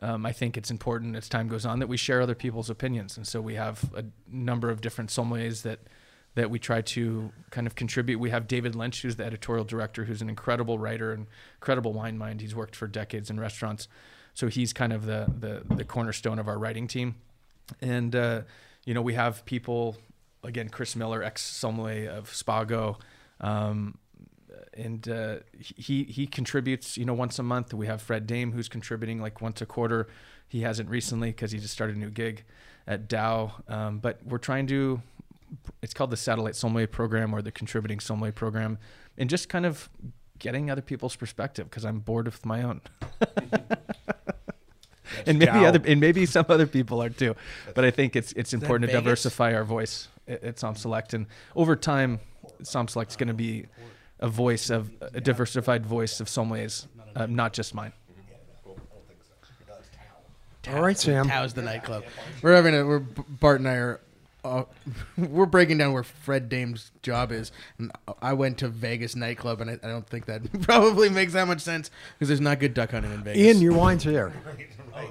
um, I think it's important as time goes on that we share other people's opinions, and so we have a number of different sommeliers that that we try to kind of contribute. We have David Lynch, who's the editorial director, who's an incredible writer and incredible wine mind. He's worked for decades in restaurants, so he's kind of the the, the cornerstone of our writing team. And uh, you know, we have people again, Chris Miller, ex sommelier of Spago, um, and uh, he he contributes. You know, once a month. We have Fred Dame, who's contributing like once a quarter. He hasn't recently because he just started a new gig at Dow. Um, but we're trying to it's called the Satellite Sommelier Program or the Contributing Sommelier Program, and just kind of getting other people's perspective because I'm bored with my own. [LAUGHS] and maybe Ciao. other and maybe some other people are too, but I think it's it's important to Vegas? diversify our voice at, at SommSelect, and over time, SommSelect's going to be a voice of a diversified voice of sommeliers, uh, not just mine. All right, Sam. How's the nightclub? We're having a. We're Bart and I are. Uh, [LAUGHS] we're breaking down where Fred Dame's job is. And I went to Vegas nightclub, and I, I don't think that [LAUGHS] probably makes that much sense because there's not good duck hunting in Vegas. Ian, your wine's here.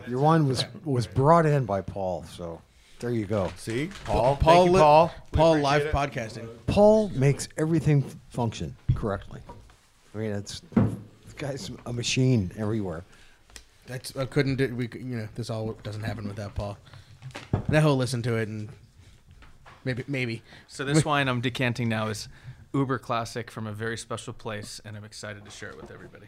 Your wine was was brought in by Paul, so there you go. See, Paul. Paul, Thank you, Paul. We Paul live it. podcasting. Paul makes everything function correctly. I mean, it's this guy's a machine everywhere. That's I couldn't do. We you know this all doesn't happen without Paul. Now he'll listen to it and maybe maybe. So this wine I'm decanting now is uber classic from a very special place, and I'm excited to share it with everybody.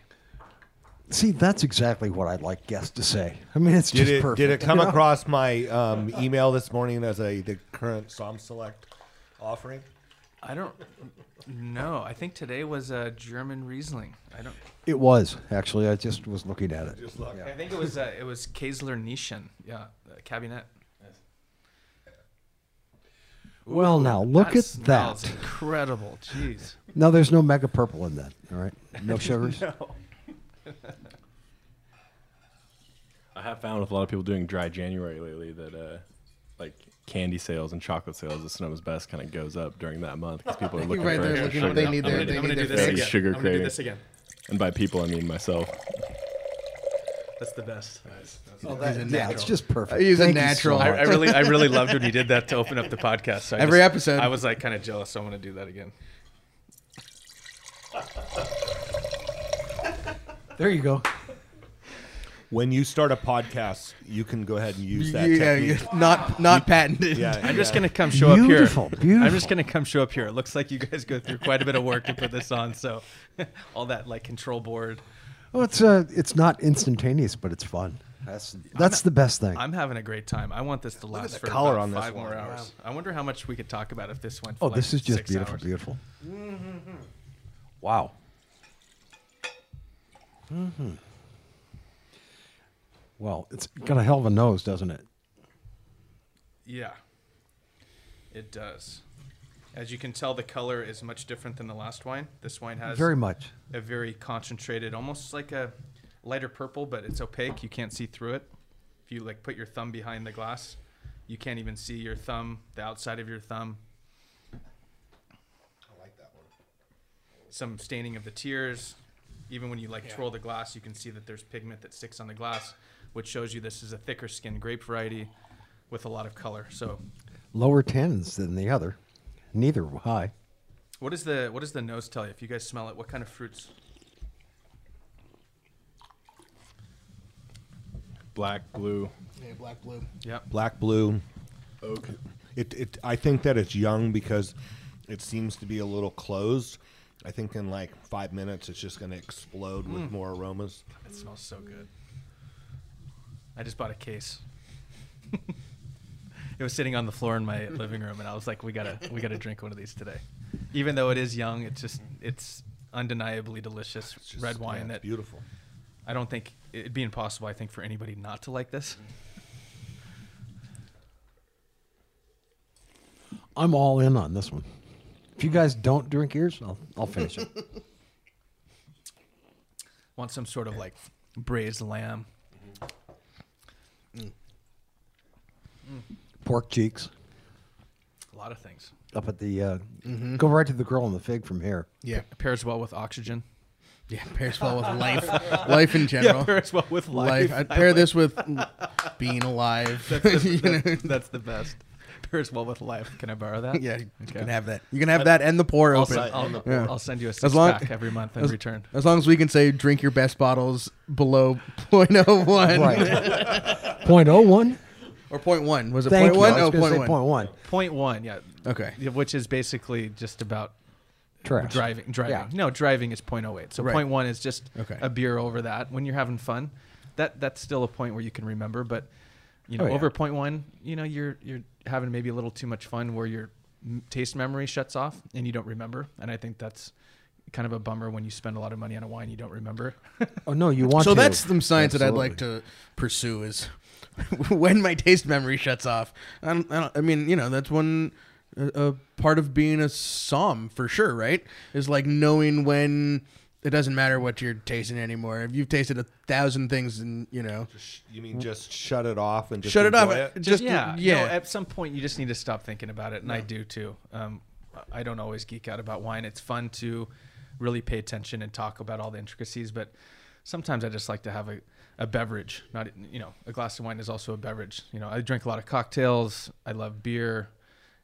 See, that's exactly what I'd like guests to say. I mean, it's Did just it, perfect. did it come you know? across my um, email this morning as a the current SommSelect offering? I don't know. I think today was a German Riesling. I don't. It was actually. I just was looking at it. Just look. I think it was uh, it was Kaesler Nischen. Yeah, uh, cabinet. Well, now look at smells that. Incredible. Jeez. No, there's no mega purple in that. All right, no [LAUGHS] sugars. I have found with a lot of people doing dry January lately that uh, like candy sales and chocolate sales at Sonoma's Best kind of goes up during that month because people are [LAUGHS] looking Right for there, looking- sugar. they need I'm their- gonna, they I'm gonna need do their this again. Sugar I'm gonna do craving. this again. And by people, I mean myself. That's the best. Oh, that, a yeah, natural. it's just perfect. He's a Thank you so natural. I. I really, I really [LAUGHS] loved when you did that to open up the podcast. So I Every just- episode. I was like kind of jealous. So I'm gonna do that again. There you go. When you start a podcast, you can go ahead and use that yeah, technique. yeah, not not patented. Yeah, I'm just gonna come show up here. Beautiful, I'm just gonna come show up here. It looks like you guys go through quite a bit of work to put this on. So, [LAUGHS] all that like control board. Well, it's uh, it's not instantaneous, but it's fun. That's that's the best thing. I'm having a great time. I want this to last the for color about on this five more one. hours. I wonder how much we could talk about if this went. For oh, like this is just six beautiful, hours. beautiful. Wow. Hmm Well, it's got a hell of a nose, doesn't it? Yeah, it does. As you can tell, the color is much different than the last wine. This wine has Very much. a very concentrated, almost like a lighter purple, but it's opaque. You can't see through it. If you like put your thumb behind the glass, you can't even see your thumb, the outside of your thumb. I like that one. Some staining of the tears. Even when you like twirl the glass, you can see that there's pigment that sticks on the glass, which shows you this is a thicker skinned grape variety with a lot of color. So, Lower tannins than the other. Neither high. what is the what does the nose tell you? If you guys smell it, what kind of fruits? Black, blue, Yeah, black blue. Yep. black, blue. oak. It, it. I think that it's young because it seems to be a little closed. I think in like five minutes, it's just going to explode with mm. more aromas. It smells so good. I just bought a case. [LAUGHS] it was sitting on the floor in my [LAUGHS] living room, and I was like, "We gotta, we gotta drink one of these today." Even though it is young, it's just, it's undeniably delicious It's just- red wine yeah, that beautiful. I don't think it'd be impossible. I think for anybody not to like this. I'm all in on this one. If you guys don't drink yours, I'll I'll finish it. [LAUGHS] Want some sort of like braised lamb. Pork cheeks A lot of things. up at the. Uh, Go right to the girl on the fig from here. Yeah, It pairs well with oxygen. yeah. [LAUGHS] Pairs well with life, [LAUGHS] life in general. pairs well with life. life. I'd pair this with being alive. You know? That's the best. Pairs well with life. Can I borrow that? [LAUGHS] yeah, you Okay. can have that. You can have that and the pour I'll, open. send, I'll, Yeah. I'll send you a six long- pack every month in as- return. As long as we can say drink your best bottles below 0.01 Right. [LAUGHS] Point oh one. or 0.1. Was it Thank 0.1? you. I was Oh, gonna say 0.1. point one. Point one, yeah. Okay. Which is basically just about Trash. driving. Driving. Yeah. No, driving is 0.08. So Right. point one is just Okay. a beer over that. When you're having fun, that that's still a point where you can remember. But you oh, know, Oh, yeah. over point one, you know, you're you're having maybe a little too much fun where you're taste memory shuts off and you don't remember. And I think that's kind of a bummer when you spend a lot of money on a wine you don't remember. [LAUGHS] Oh no, you want to so to. that's some science that I'd like to pursue is [LAUGHS] when my taste memory shuts off. I, don't, I, don't, I mean, you know, that's one a, a part of being a somm for sure, right? Is like knowing when it doesn't matter what you're tasting anymore. If you've tasted a thousand things, and you know, You mean just shut it off and just shut it off. it? Just yeah, yeah. No, at some point, you just need to stop thinking about it, and I do too. Um, I don't always geek out about wine. It's fun to really pay attention and talk about all the intricacies, but sometimes I just like to have a, a beverage. Not you know, a glass of wine is also a beverage. You know, I drink a lot of cocktails. I love beer,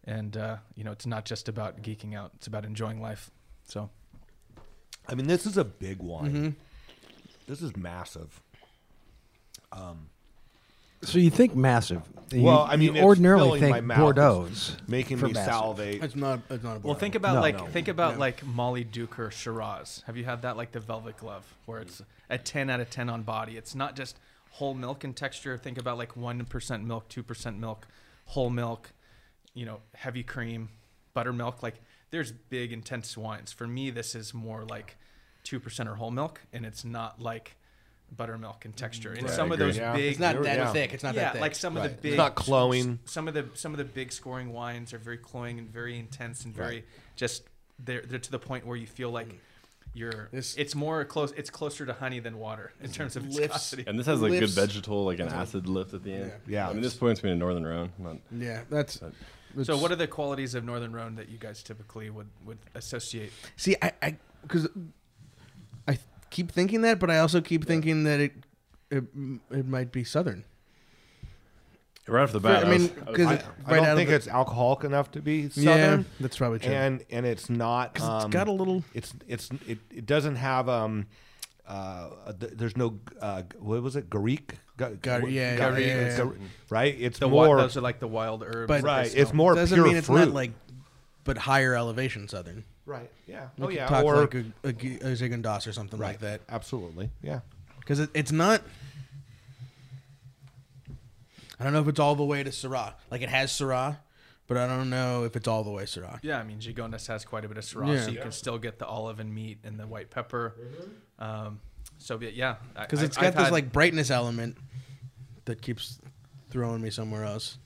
and uh, you know, it's not just about geeking out. It's about enjoying life. So I mean, this is a big wine. Mm-hmm. This is massive. Um, so you think massive? You- Well, I you mean, it's ordinarily filling my think mouth. Bordeaux's Making for me massive. salivate. it's not. It's not a Well, think about No, like no. think about like Mollydooker Shiraz. Have you had that like the Velvet Glove, where it's a ten out of ten on body? It's not just whole milk and texture. Think about like one percent milk, two percent milk, whole milk, you know, heavy cream, buttermilk. Like there's big intense wines. For me, this is more like two percent or whole milk, and it's not like buttermilk in texture. And Right, some of those Yeah. big, it's not that yeah. thick. It's not yeah, that thick. like some of Right. the It's big, not cloying. Some of the some of the big scoring wines are very cloying and very intense and very Right. just they're they're to the point where you feel like mm. you're. This- it's more close. It's closer to honey than water in terms of lifts- viscosity. And this has like Lifts- good vegetal, like an acid lift at the end. Yeah. I mean, this points me to Northern Rhone. Not, yeah, that's. But- So, what are the qualities of Northern Rhone that you guys typically would would associate? See, I, I, because I keep thinking that, but I also keep thinking that it, it, it might be Southern. right off the bat, I I, mean, 'cause I, it- I right don't out of think the- it's alcoholic enough to be southern. Yeah, southern, that's probably true. and and it's not. Um, it's got a little. It's it's it, it doesn't have um. Uh, th- there's no uh, what was it? Greek. Gar- yeah, Gar- yeah, it's yeah. Gar- right. It's The wi- more those are like the wild herbs. But- right. smell. It's more doesn't pure mean it's fruit. not like, but higher elevation Southern. right. Yeah. We oh yeah. talk Or like a, a, G- a Gigondas or something right. like that. Absolutely. Yeah. Because it, it's not. I don't know if it's all the way to Syrah. Like it has Syrah, but I don't know if it's all the way Syrah. Yeah, I mean, Gigondas has quite a bit of Syrah, Yeah. so you can still get the olive and meat and the white pepper. Um, so but yeah, I- Because I- it's got I've this had- like brightness element that keeps throwing me somewhere else.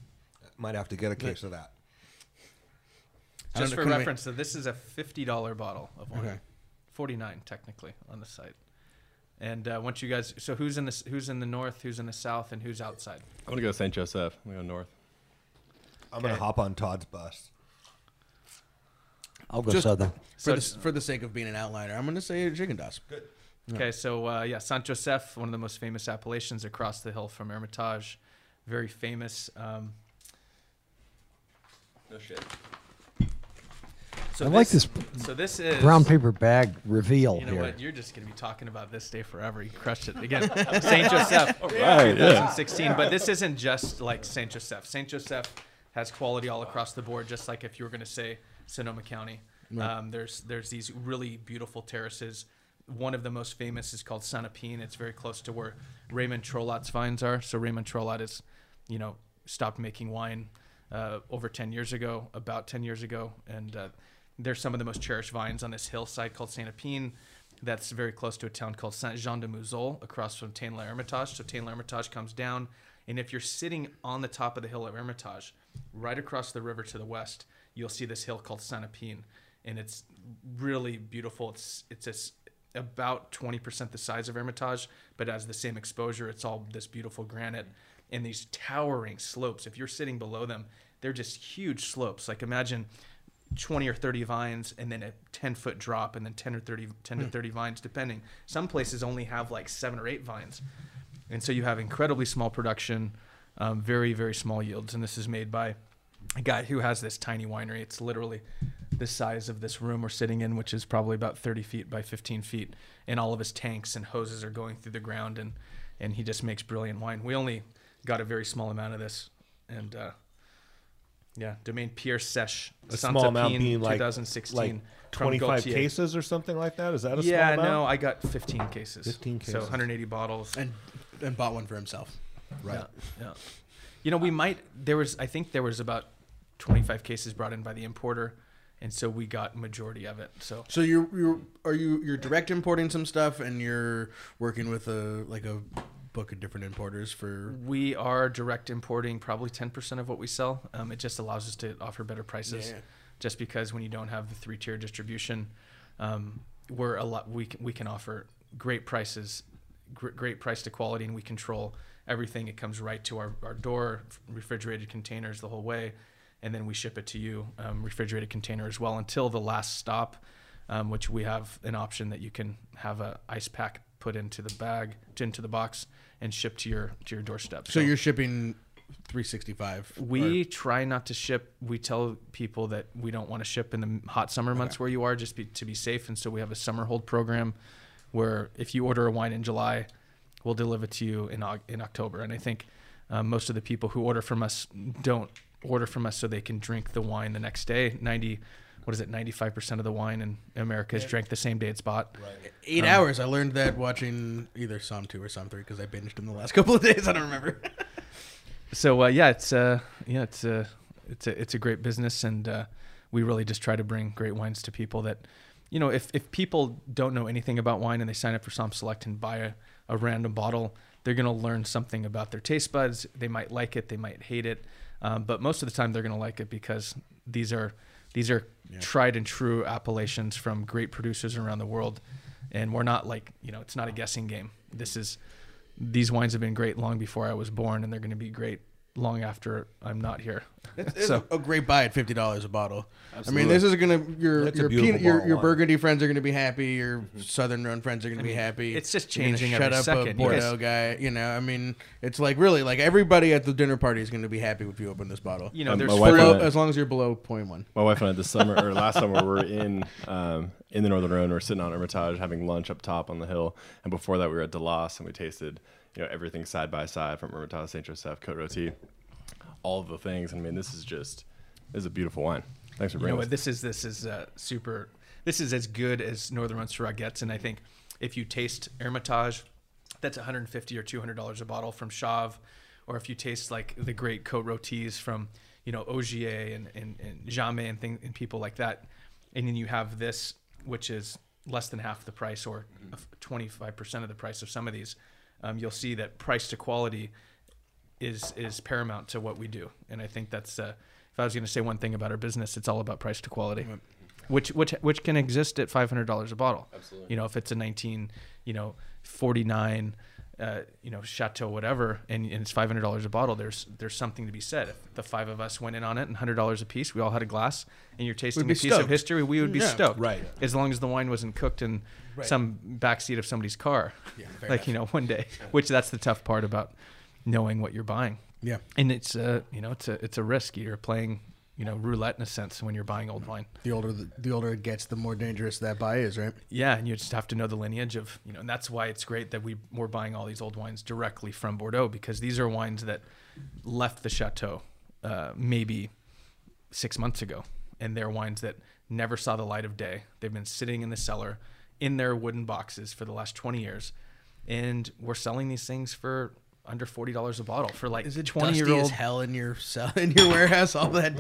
Might have to get a case of that. I don't Just know, for can we- reference, so this is a fifty dollar bottle of wine, Okay. forty nine technically on the site. And uh, once you guys, so who's in the s- who's in the north, who's in the south, and who's outside? I'm gonna go Saint Joseph. I'm gonna go north. I'm gonna hop on Todd's bus. I'll go Just- southern. For So- the, for the sake of being an outliner, I'm going to say Gigondas. Good. Okay, so uh, yeah, Saint Joseph, one of the most famous appellations across the hill from Hermitage, very famous. Um, No shit. so I like this So this is brown paper bag reveal You know here. what? You're just going to be talking about this day forever. You crushed it again. Saint Joseph, [LAUGHS] Right, yeah. 2016. But this isn't just like Saint Joseph. Saint Joseph has quality all across the board. Just like if you were going to say Sonoma County, um, there's there's these really beautiful terraces. One of the most famous is called Sanapine. It's very close to where Raymond Trollat's vines are. So Raymond Trollat is, you know, stopped making wine uh, over 10 years ago, about 10 years ago, and uh, they're some of the most cherished vines on this hillside called Saint Apine. That's very close to a town called Saint Jean de Muzols, across from Tain la Hermitage. So Tain la Hermitage comes down, and if you're sitting on the top of the hill of Hermitage, right across the river to the west, you'll see this hill called Saint Apine, and it's really beautiful. It's it's this about 20% the size of Hermitage, but has the same exposure. It's all this beautiful granite and these towering slopes. If you're sitting below them, they're just huge slopes. Like imagine 20 or 30 vines and then a 10 foot drop and then 10 or 30 10 to 30 vines depending some places only have like seven or eight vines and so you have incredibly small production um, very very small yields and this is made by a guy who has this tiny winery it's literally the size of this room we're sitting in which is probably about 30 feet by 15 feet and all of his tanks and hoses are going through the ground and and he just makes brilliant wine we only got a very small amount of this and uh, yeah, Domaine Pierre Sèche, A small amount being like 2016. like 25 cases or something like that. Is that a Yeah, small amount? Yeah, no, I got 15 cases. 15 So cases. 180 bottles. And and bought one for himself. Right. Yeah, yeah. You know, we might. There was, I think, there was about 25 cases brought in by the importer, and so we got majority of it. So So you're you're are you you're direct importing some stuff and you're working with a like a book of different importers for we are direct importing probably 10% of what we sell. Um, it just allows us to offer better prices, Yeah. just because when you don't have the three tier distribution, um, we're a lot. We can, we can offer great prices, gr- great price to quality, and we control everything. It comes right to our, our door, refrigerated containers the whole way, and then we ship it to you, um, refrigerated container as well, until the last stop, um, which we have an option that you can have a ice pack put into the bag, into the box, and ship to your to your doorstep. so you're shipping 365 We try not to ship. We tell people that we don't want to ship in the hot summer months where you are, just be, to be safe. And so we have a summer hold program, where if you order a wine in July, we'll deliver it to you in in October. And I think um, most of the people who order from us don't order from us so they can drink the wine the next day. Ninety, what is it? Ninety five percent of the wine in America is drank the same day it's bought. eight hours i learned that watching either Somm 2 or Somm 3 because i binged them the last [LAUGHS] couple of days i don't remember so uh, yeah, it's uh, yeah, it's uh, it's a it's a great business, and uh, we really just try to bring great wines to people that, you know, if if people don't know anything about wine and they sign up for SommSelect and buy a, a random bottle, they're gonna learn something about their taste buds. They might like it, they might hate it, um, but most of the time they're gonna like it because these are these are tried and true appellations from great producers around the world, and we're not like you know it's not a guessing game. This is these wines have been great long before I was born, and they're going to be great long after I'm not here. [LAUGHS] It's so a great buy at fifty dollars a bottle. I mean, this is gonna your That's your peanut, your, your. Burgundy friends are gonna be happy. Your Southern Rhone friends are gonna be happy. it's just You're changing Shut up second. a You Bordeaux guys- guy. You know, I mean, it's like really like everybody at the dinner party is gonna be happy if you open this bottle. you know, Um, there's my and below, as long as you're below point one. My wife and I this summer or last summer we [LAUGHS] were in um, in the Northern Rhone. We are sitting on Hermitage having lunch up top on the hill, and before that we were at Delas and we tasted you know everything side by side from Hermitage, Saint Joseph, Cote Rotie, all of the things. I mean, this is just this is a beautiful wine. Thanks for you know bringing this. this is this is uh, super this is as good as northern rhone syrah gets and i think if you taste hermitage that's 150 or 200 dollars a bottle from chave or if you taste like the great cote rotis from you know ogier and, and, and jamet and, thing, and people like that and then you have this which is less than half the price or 25% of the price of some of these um, you'll see that price to quality is is paramount to what we do, and I think that's uh, if I was going to say one thing about our business, it's all about price to quality, which which which can exist at five hundred dollars a bottle. Absolutely. You know, if it's a nineteen, you know, forty nine. Uh, you know, chateau, whatever, and, and it's five hundred dollars a bottle. There's there's something to be said. If the five of us went in on it and hundred dollars a piece, we all had a glass, and you're tasting a be piece of history, we would be Yeah. stoked. Right. As long as the wine wasn't cooked in some backseat of somebody's car, fair like you know, one day. Which that's the tough part about knowing what you're buying. Yeah. and it's a you know it's a it's a risk. You're playing you know roulette in a sense when you're buying old wine. The older the, the older it gets, the more dangerous that buy is, right? yeah and you just have to know the lineage of you know and that's why it's great that we we're buying all these old wines directly from bordeaux because these are wines that left the chateau uh, maybe six months ago. And they're wines that never saw the light of day. They've been sitting in the cellar in their wooden boxes for the last 20 years and we're selling these things for under $40 a bottle for like Is it 20 dusty year as old hell in your [LAUGHS] cell in your warehouse? All that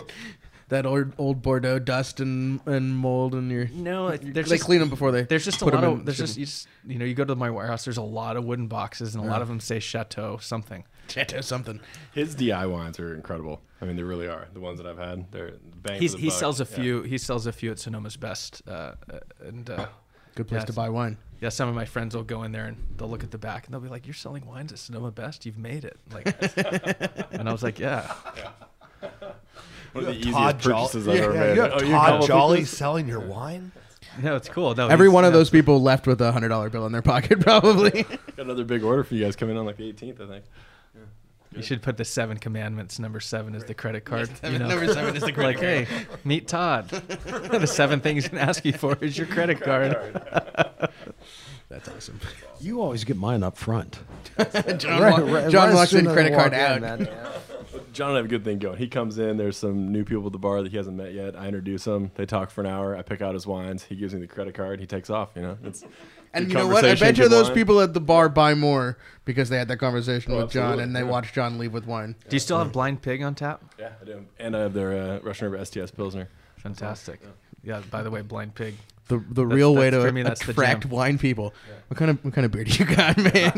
that old old Bordeaux dust and, and mold in your no it- [LAUGHS] there's they just- clean them before they. There's just a put 'em lot in, of there's ship just 'em. you just you know you go to my warehouse. There's a lot of wooden boxes and a lot of them say Chateau something. Chateau something. His DI wines are incredible. I mean, they really are. The ones that I've had, they're bang He's, the he buck. sells a Yeah. few. He sells a few at Sonoma's Best, uh, uh, and uh, Good place Yeah, to buy wine. yeah, some of my friends will go in there and they'll look at the back and they'll be like, "You're selling wines at Sonoma Best. You've made it." Like, [LAUGHS] and I was like, "Yeah." One of the easiest Todd Jolly- purchases I've Yeah, ever yeah, made. you have Oh, Todd couple Jolly [LAUGHS] selling your wine. No, it's cool. No, Every one of no, those people left with a hundred dollar bill in their pocket, [LAUGHS] probably. Got another big order for you guys coming on like the 18th, I think. You should put the seven commandments. Number seven is the credit card. you know? Number seven is the [LAUGHS] credit like, card. Like, hey, meet Todd. [LAUGHS] the seven things he's gonna ask you for is your credit card. [LAUGHS] That's awesome. You always get mine up front. John, Right, wa- right- John right walks as in, as credit card walk out. in, man. John and I have a good thing going. He comes in, there's some new people at the bar that he hasn't met yet. I introduce him. They talk for an hour. I pick out his wines. He gives me the credit card. He takes off. You know, it's And you know what? I bet you those wine. people at the bar buy more because they had that conversation Oh, with John and they yeah. watched John leave with wine. Do you still have Blind Pig on tap? Yeah, I do. And I have their uh, Russian River STS Pilsner. Fantastic. Yeah. By the way, Blind Pig. The the real way to for me, that's the attract jam. wine people. What kind of what kind of beer do you got, [LAUGHS] man?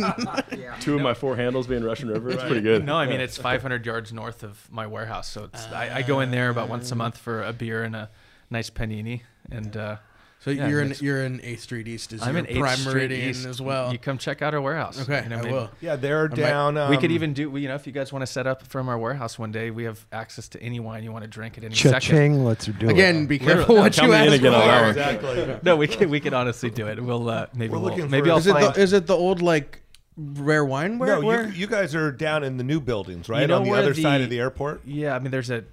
[LAUGHS] Two of my four handles being Russian River. It's pretty good. No, I mean it's 500 yards north of my warehouse, so it's I, I go in there about once a month for a beer and a nice panini, and uh, so Yeah, you're in it's- you're in Eighth Street East is I'm your in Eighth prime Street meridian East as well. You come check out our warehouse. okay, You know, I maybe- will. Yeah, they're might- down. Um, we could even do, you know, if you guys want to set up from our warehouse one day, we have access to any wine you want to drink at any second. Cha-ching, let's do Again, it. be careful no, what count you ask for. that exactly. [LAUGHS] No, we can we can honestly do it. We'll uh, maybe We're we'll, looking maybe I'll Is it the, is it the old like rare wine where? No, where? you, you guys are down in the new buildings, right? know On the where other side of the airport. yeah, I mean, there's a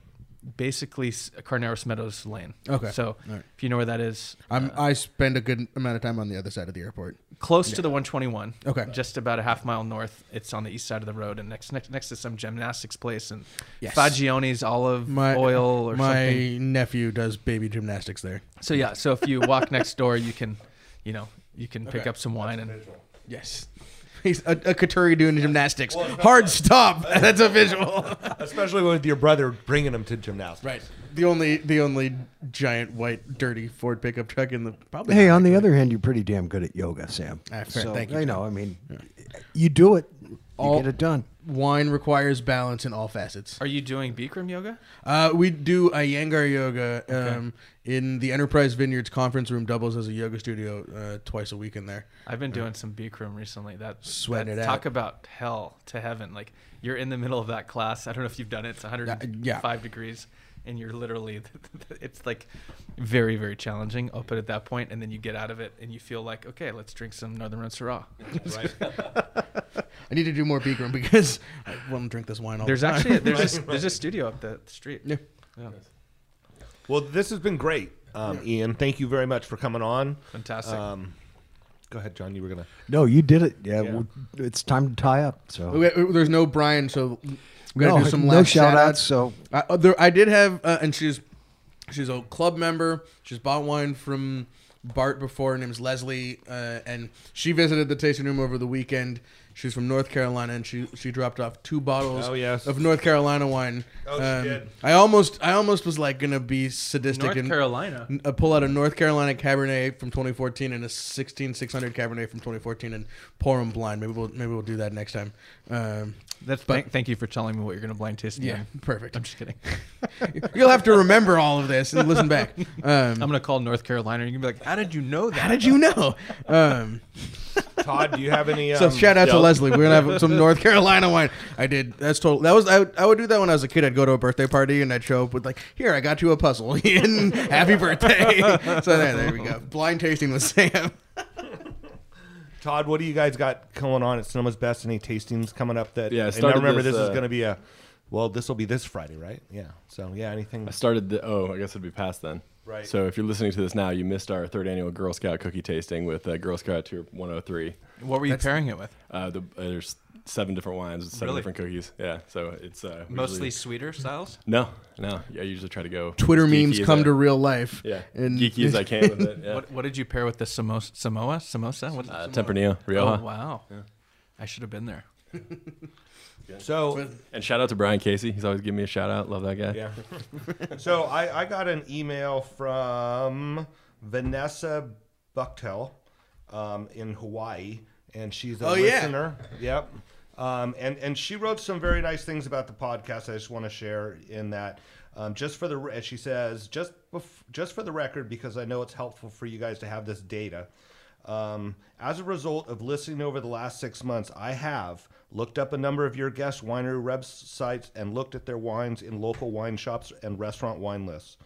basically Carneros Meadows Lane. Okay. So right. if you know where that is, I'm uh, I spend a good amount of time on the other side of the airport. close to the 121. Okay. Just about a half mile north. It's on the east side of the road, and next next next to some gymnastics place and Yes. Fagioni's olive My oil or my something. My nephew does baby gymnastics there. So yeah, so if you walk next door, you can, you know, you can pick up some wine and Yes. He's a, a Coturri doing gymnastics. Hard stop. [LAUGHS] That's a visual. [LAUGHS] Especially with your brother bringing him to gymnastics. right. The only the only giant white dirty Ford pickup truck in the probably. Hey, on the other hand, you're pretty damn good at yoga, Sam. Ah, fair. So, Thank you, I know. I mean, you do it. You All- get it done. wine requires balance in all facets. Are you doing Bikram yoga? Uh, we do a Iyengar yoga um, in the Enterprise Vineyards conference room. Doubles as a yoga studio uh, twice a week in there. I've been doing some Bikram recently. That Sweating that- it Talk out. about hell to heaven. Like you're in the middle of that class. I don't know if you've done it. It's 105 yeah. degrees, and you're literally. [LAUGHS] It's like very very challenging. I'll put it at that point, and then you get out of it, and you feel like okay, let's drink some Northern Red Syrah. right. [LAUGHS] [LAUGHS] I need to do more Bikram because I won't drink this wine all There's the time. There's actually there's a, there's a studio up the street. Yeah. Yeah. Well, this has been great, um, Ian. Thank you very much for coming on. Fantastic. Um, go ahead, John. You were gonna. No, you did it. Yeah, Yeah. it's time to tie up. So We- we- There's no Brian, so we gotta no, do some no last shout shout outs. So I, uh, there, I did have, uh, and she's she's a club member. She's bought wine from Bart before. Her name's Leslie, uh, and she visited the tasting room over the weekend. She's from North Carolina, and she she dropped off two bottles Oh, yes. of North Carolina wine. Oh, she did. I almost I almost was like gonna be sadistic North and Carolina. uh, pull out a North Carolina Cabernet from 2014 and a Sixteen 600 Cabernet from 2014 and pour them blind. Maybe we'll maybe we'll do that next time. Um, That's thank, thank you for telling me what you're gonna blind taste yeah, in. perfect. I'm just kidding. [LAUGHS] You'll have to remember all of this and listen back. [LAUGHS] Um, I'm gonna call North Carolina. and You're gonna be like, how did you know that? how did you know? [LAUGHS] Todd, do you have any? Um, so shout out to. Leslie. We're gonna have some North Carolina wine. I did. That's total. That was I. Would, I would do that when I was a kid. I'd go to a birthday party and I'd show up with like, here I got you a puzzle [LAUGHS] and happy birthday. [LAUGHS] so there, there we go. Blind tasting with Sam. Todd, what do you guys got going on at Sonoma's Best? Any tastings coming up? That Yeah, I and I started remember this, this, is uh, going to be a. Well, this will be this Friday, right? Yeah. So yeah, anything? I started the. Oh, I guess it'd be past then. Right. So if you're listening to this now, you missed our third annual Girl Scout cookie tasting with uh, Girl Scout Tour 103. What were you pairing it with? Uh, the, uh, there's seven different wines, seven Really? different cookies. Yeah. So it's uh, Mostly usually- sweeter styles. No, no. I usually try to go. Twitter memes come I- to real life. Yeah. And geeky as I can with it. Yeah. [LAUGHS] What What did you pair with the Samosa? Samoa? Samosa? What is Uh, it? Tempranillo, Rioja. Oh wow! I should have been there. [LAUGHS] So And shout out to Brian Casey. He's always giving me a shout out. Love that guy. yeah. [LAUGHS] so I, I got an email from Vanessa Bucktel um, in Hawaii, and she's a Oh, yeah. listener. Yep. Um, and and she wrote some very nice things about the podcast. I just want to share in that. Um, just for the, as she says, just bef- just for the record, because I know it's helpful for you guys to have this data. Um, as a result of listening over the last six months, I have looked up a number of your guest winery websites and looked at their wines in local wine shops and restaurant wine lists.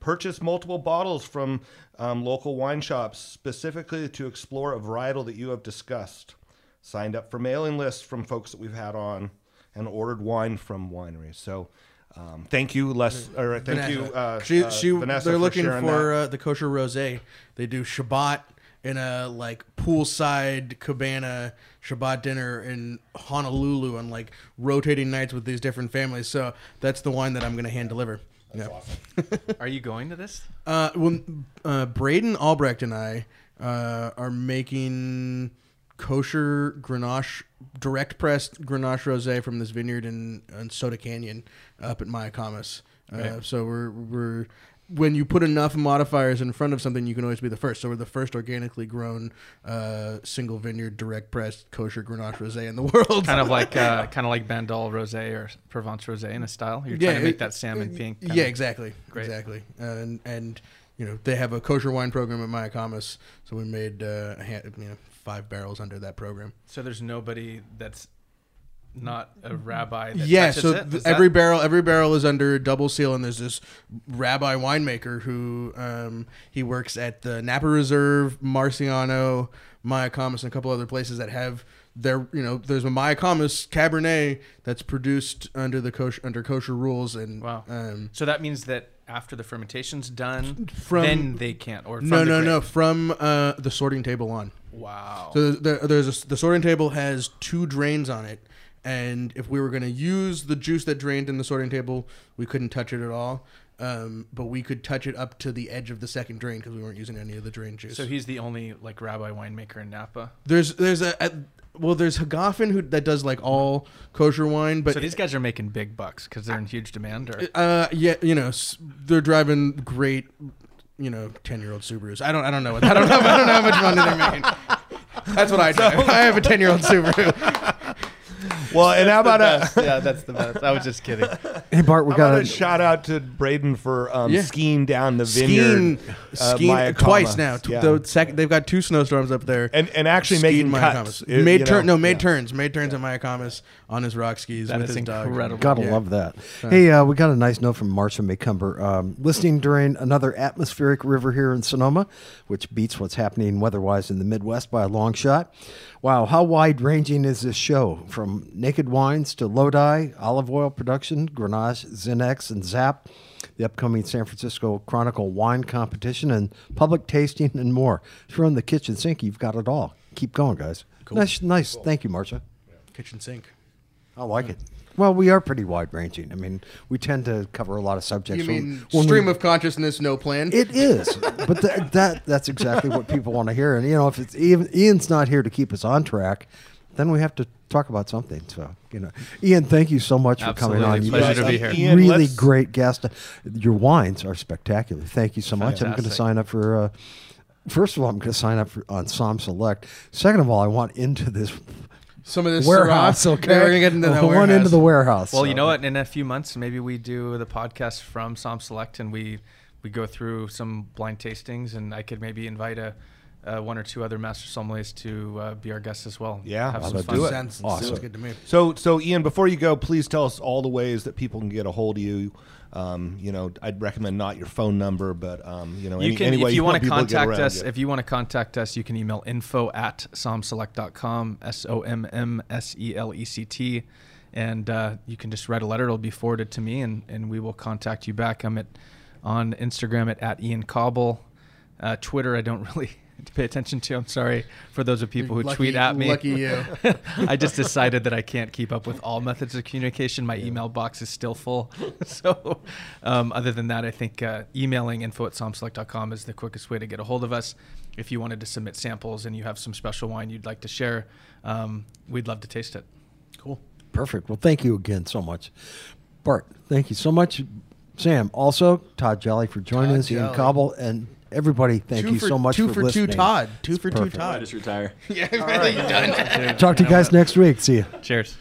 Purchased multiple bottles from um, local wine shops specifically to explore a varietal that you have discussed. Signed up for mailing lists from folks that we've had on, and ordered wine from wineries. So, um, thank you, Les. Or thank you, uh, she, uh, Vanessa. they're for looking for uh, the kosher rosé. They do Shabbat in a like poolside cabana Shabbat dinner in Honolulu on like rotating nights with these different families. So that's the wine that I'm gonna hand deliver. That's Yeah. [LAUGHS] Are you going to this? Uh, when uh, Braden Albrecht and I uh, are making kosher Grenache, direct pressed Grenache rosé from this vineyard in, in Soda Canyon up at Mayacamas. Uh, So we're we're when you put enough modifiers in front of something, you can always be the first. So we're the first organically grown uh, single vineyard direct pressed kosher Grenache rosé in the [LAUGHS] world. kind of like uh, [LAUGHS] kind of like Bandol rosé or Provence rosé in a style. You're trying to make that salmon pink. kind Yeah, of- exactly. Great. Exactly. and and you know they have a kosher wine program at Mayacamas, so we made uh, hand, you know five barrels under that program. So there's nobody that's not a rabbi. That yeah, so th- every that- barrel every barrel is under double seal, and there's this rabbi winemaker who um, he works at the Napa Reserve, Marciano, Mayacamas, and a couple other places that have their you know there's a Mayacamas Cabernet that's produced under the kosher under kosher rules, and Wow. um, So that means that after the fermentation's done, From- then they can't. Or from no the no no from uh, the sorting table on. Wow. So the, there's a, the sorting table has two drains on it, and if we were going to use the juice that drained in the sorting table, we couldn't touch it at all. Um, but we could touch it up to the edge of the second drain because we weren't using any of the drain juice. So he's the only like rabbi winemaker in Napa. there's there's a, a well there's Hagafen who that does like all kosher wine, but so these guys are making big bucks because they're in huge demand. Or uh yeah you know they're driving great you know ten year old Subarus. I don't I don't know what I don't know I don't know how much money they're making. [LAUGHS] That's what I drive. I have a ten year old Subaru. Well, and how about a yeah, that's the best. I was just kidding. [LAUGHS] Hey Bart, we how got about a a shout out to Braden for um, Yeah. skiing down the skiing, vineyard, uh, skiing Mayakama. twice now. T- Yeah. The sec- they've got two snowstorms up there. and and actually Skied making cuts. Mayacamas. It- made you turn know, no made yeah. turns made turns at Mayacamas on his rock skis That with is his dog. incredible. Gotta Yeah. love that. Hey, uh, we got a nice note from Marcia McCumber. Um, listening during another atmospheric river here in Sonoma, which beats what's happening weather-wise in the Midwest by a long shot. Wow, how wide-ranging is this show? From naked wines to Lodi, olive oil production, Grenache, Zinex, and Zap, the upcoming San Francisco Chronicle wine competition, and public tasting and more. If you're on the kitchen sink, you've got it all. Keep going, guys. Nice, nice. Thank you, Marcia. Kitchen sink. I like it. Well, we are pretty wide ranging. I mean, we tend to cover a lot of subjects. You when- mean when we- stream of consciousness, no plan? It is, but th- that that's exactly what people want to hear. And you know, if it's Ian, Ian's not here to keep us on track, then we have to talk about something. So you know, Ian, thank you so much for coming on. Absolutely. You Pleasure guys to are be here. Ian, really let's- great guest. Your wines are spectacular. Thank you so much. I'm going to sign up for. Uh, first of all, I'm going to sign up for, on SommSelect. Second of all, I want into this Some of this warehouse. Syrah. [LAUGHS] Okay, we're gonna get into I that want warehouse. into the warehouse. Well, you know what? In a few months, maybe we do the podcast from SommSelect, and we we go through some blind tastings, and I could maybe invite a. Uh, one or two other master sommeliers to uh, be our guests as well. Yeah, have I'll some do fun. it. Sounds, Awesome. sounds good to me. So, so Ian, before you go, please tell us all the ways that people can get a hold of you. Um, you know, I'd recommend not your phone number, but um, you know, You any, can, any if you want to contact around us, you. if you want to contact us, you can email info at sommselect.com, S O M M S E L E C T. And uh, you can just write a letter. It'll be forwarded to me, and, and we will contact you back. I'm at on Instagram at, at Ian Cauble. Uh, Twitter, I don't [LAUGHS] really pay attention to. I'm sorry for those of people who Lucky- tweet at me. lucky you. [LAUGHS] I just decided that I can't keep up with all methods of communication. My email box is still full. [LAUGHS] so, um, other than that, I think uh, emailing info at sommselect.com is the quickest way to get a hold of us. If you wanted to submit samples and you have some special wine you'd like to share, um, we'd love to taste it. Cool. Perfect. Well, thank you again so much. Bart, thank you so much. Sam, also, Todd Jolly for joining Todd us, Ian Jolly. Cauble, and everybody, thank two you for, so much two for, for listening. two Todd. Two It's for two perfect. I Todd. just retire. [LAUGHS] Yeah, [LAUGHS] really done. [LAUGHS] Talk to you guys next week. See you. Cheers.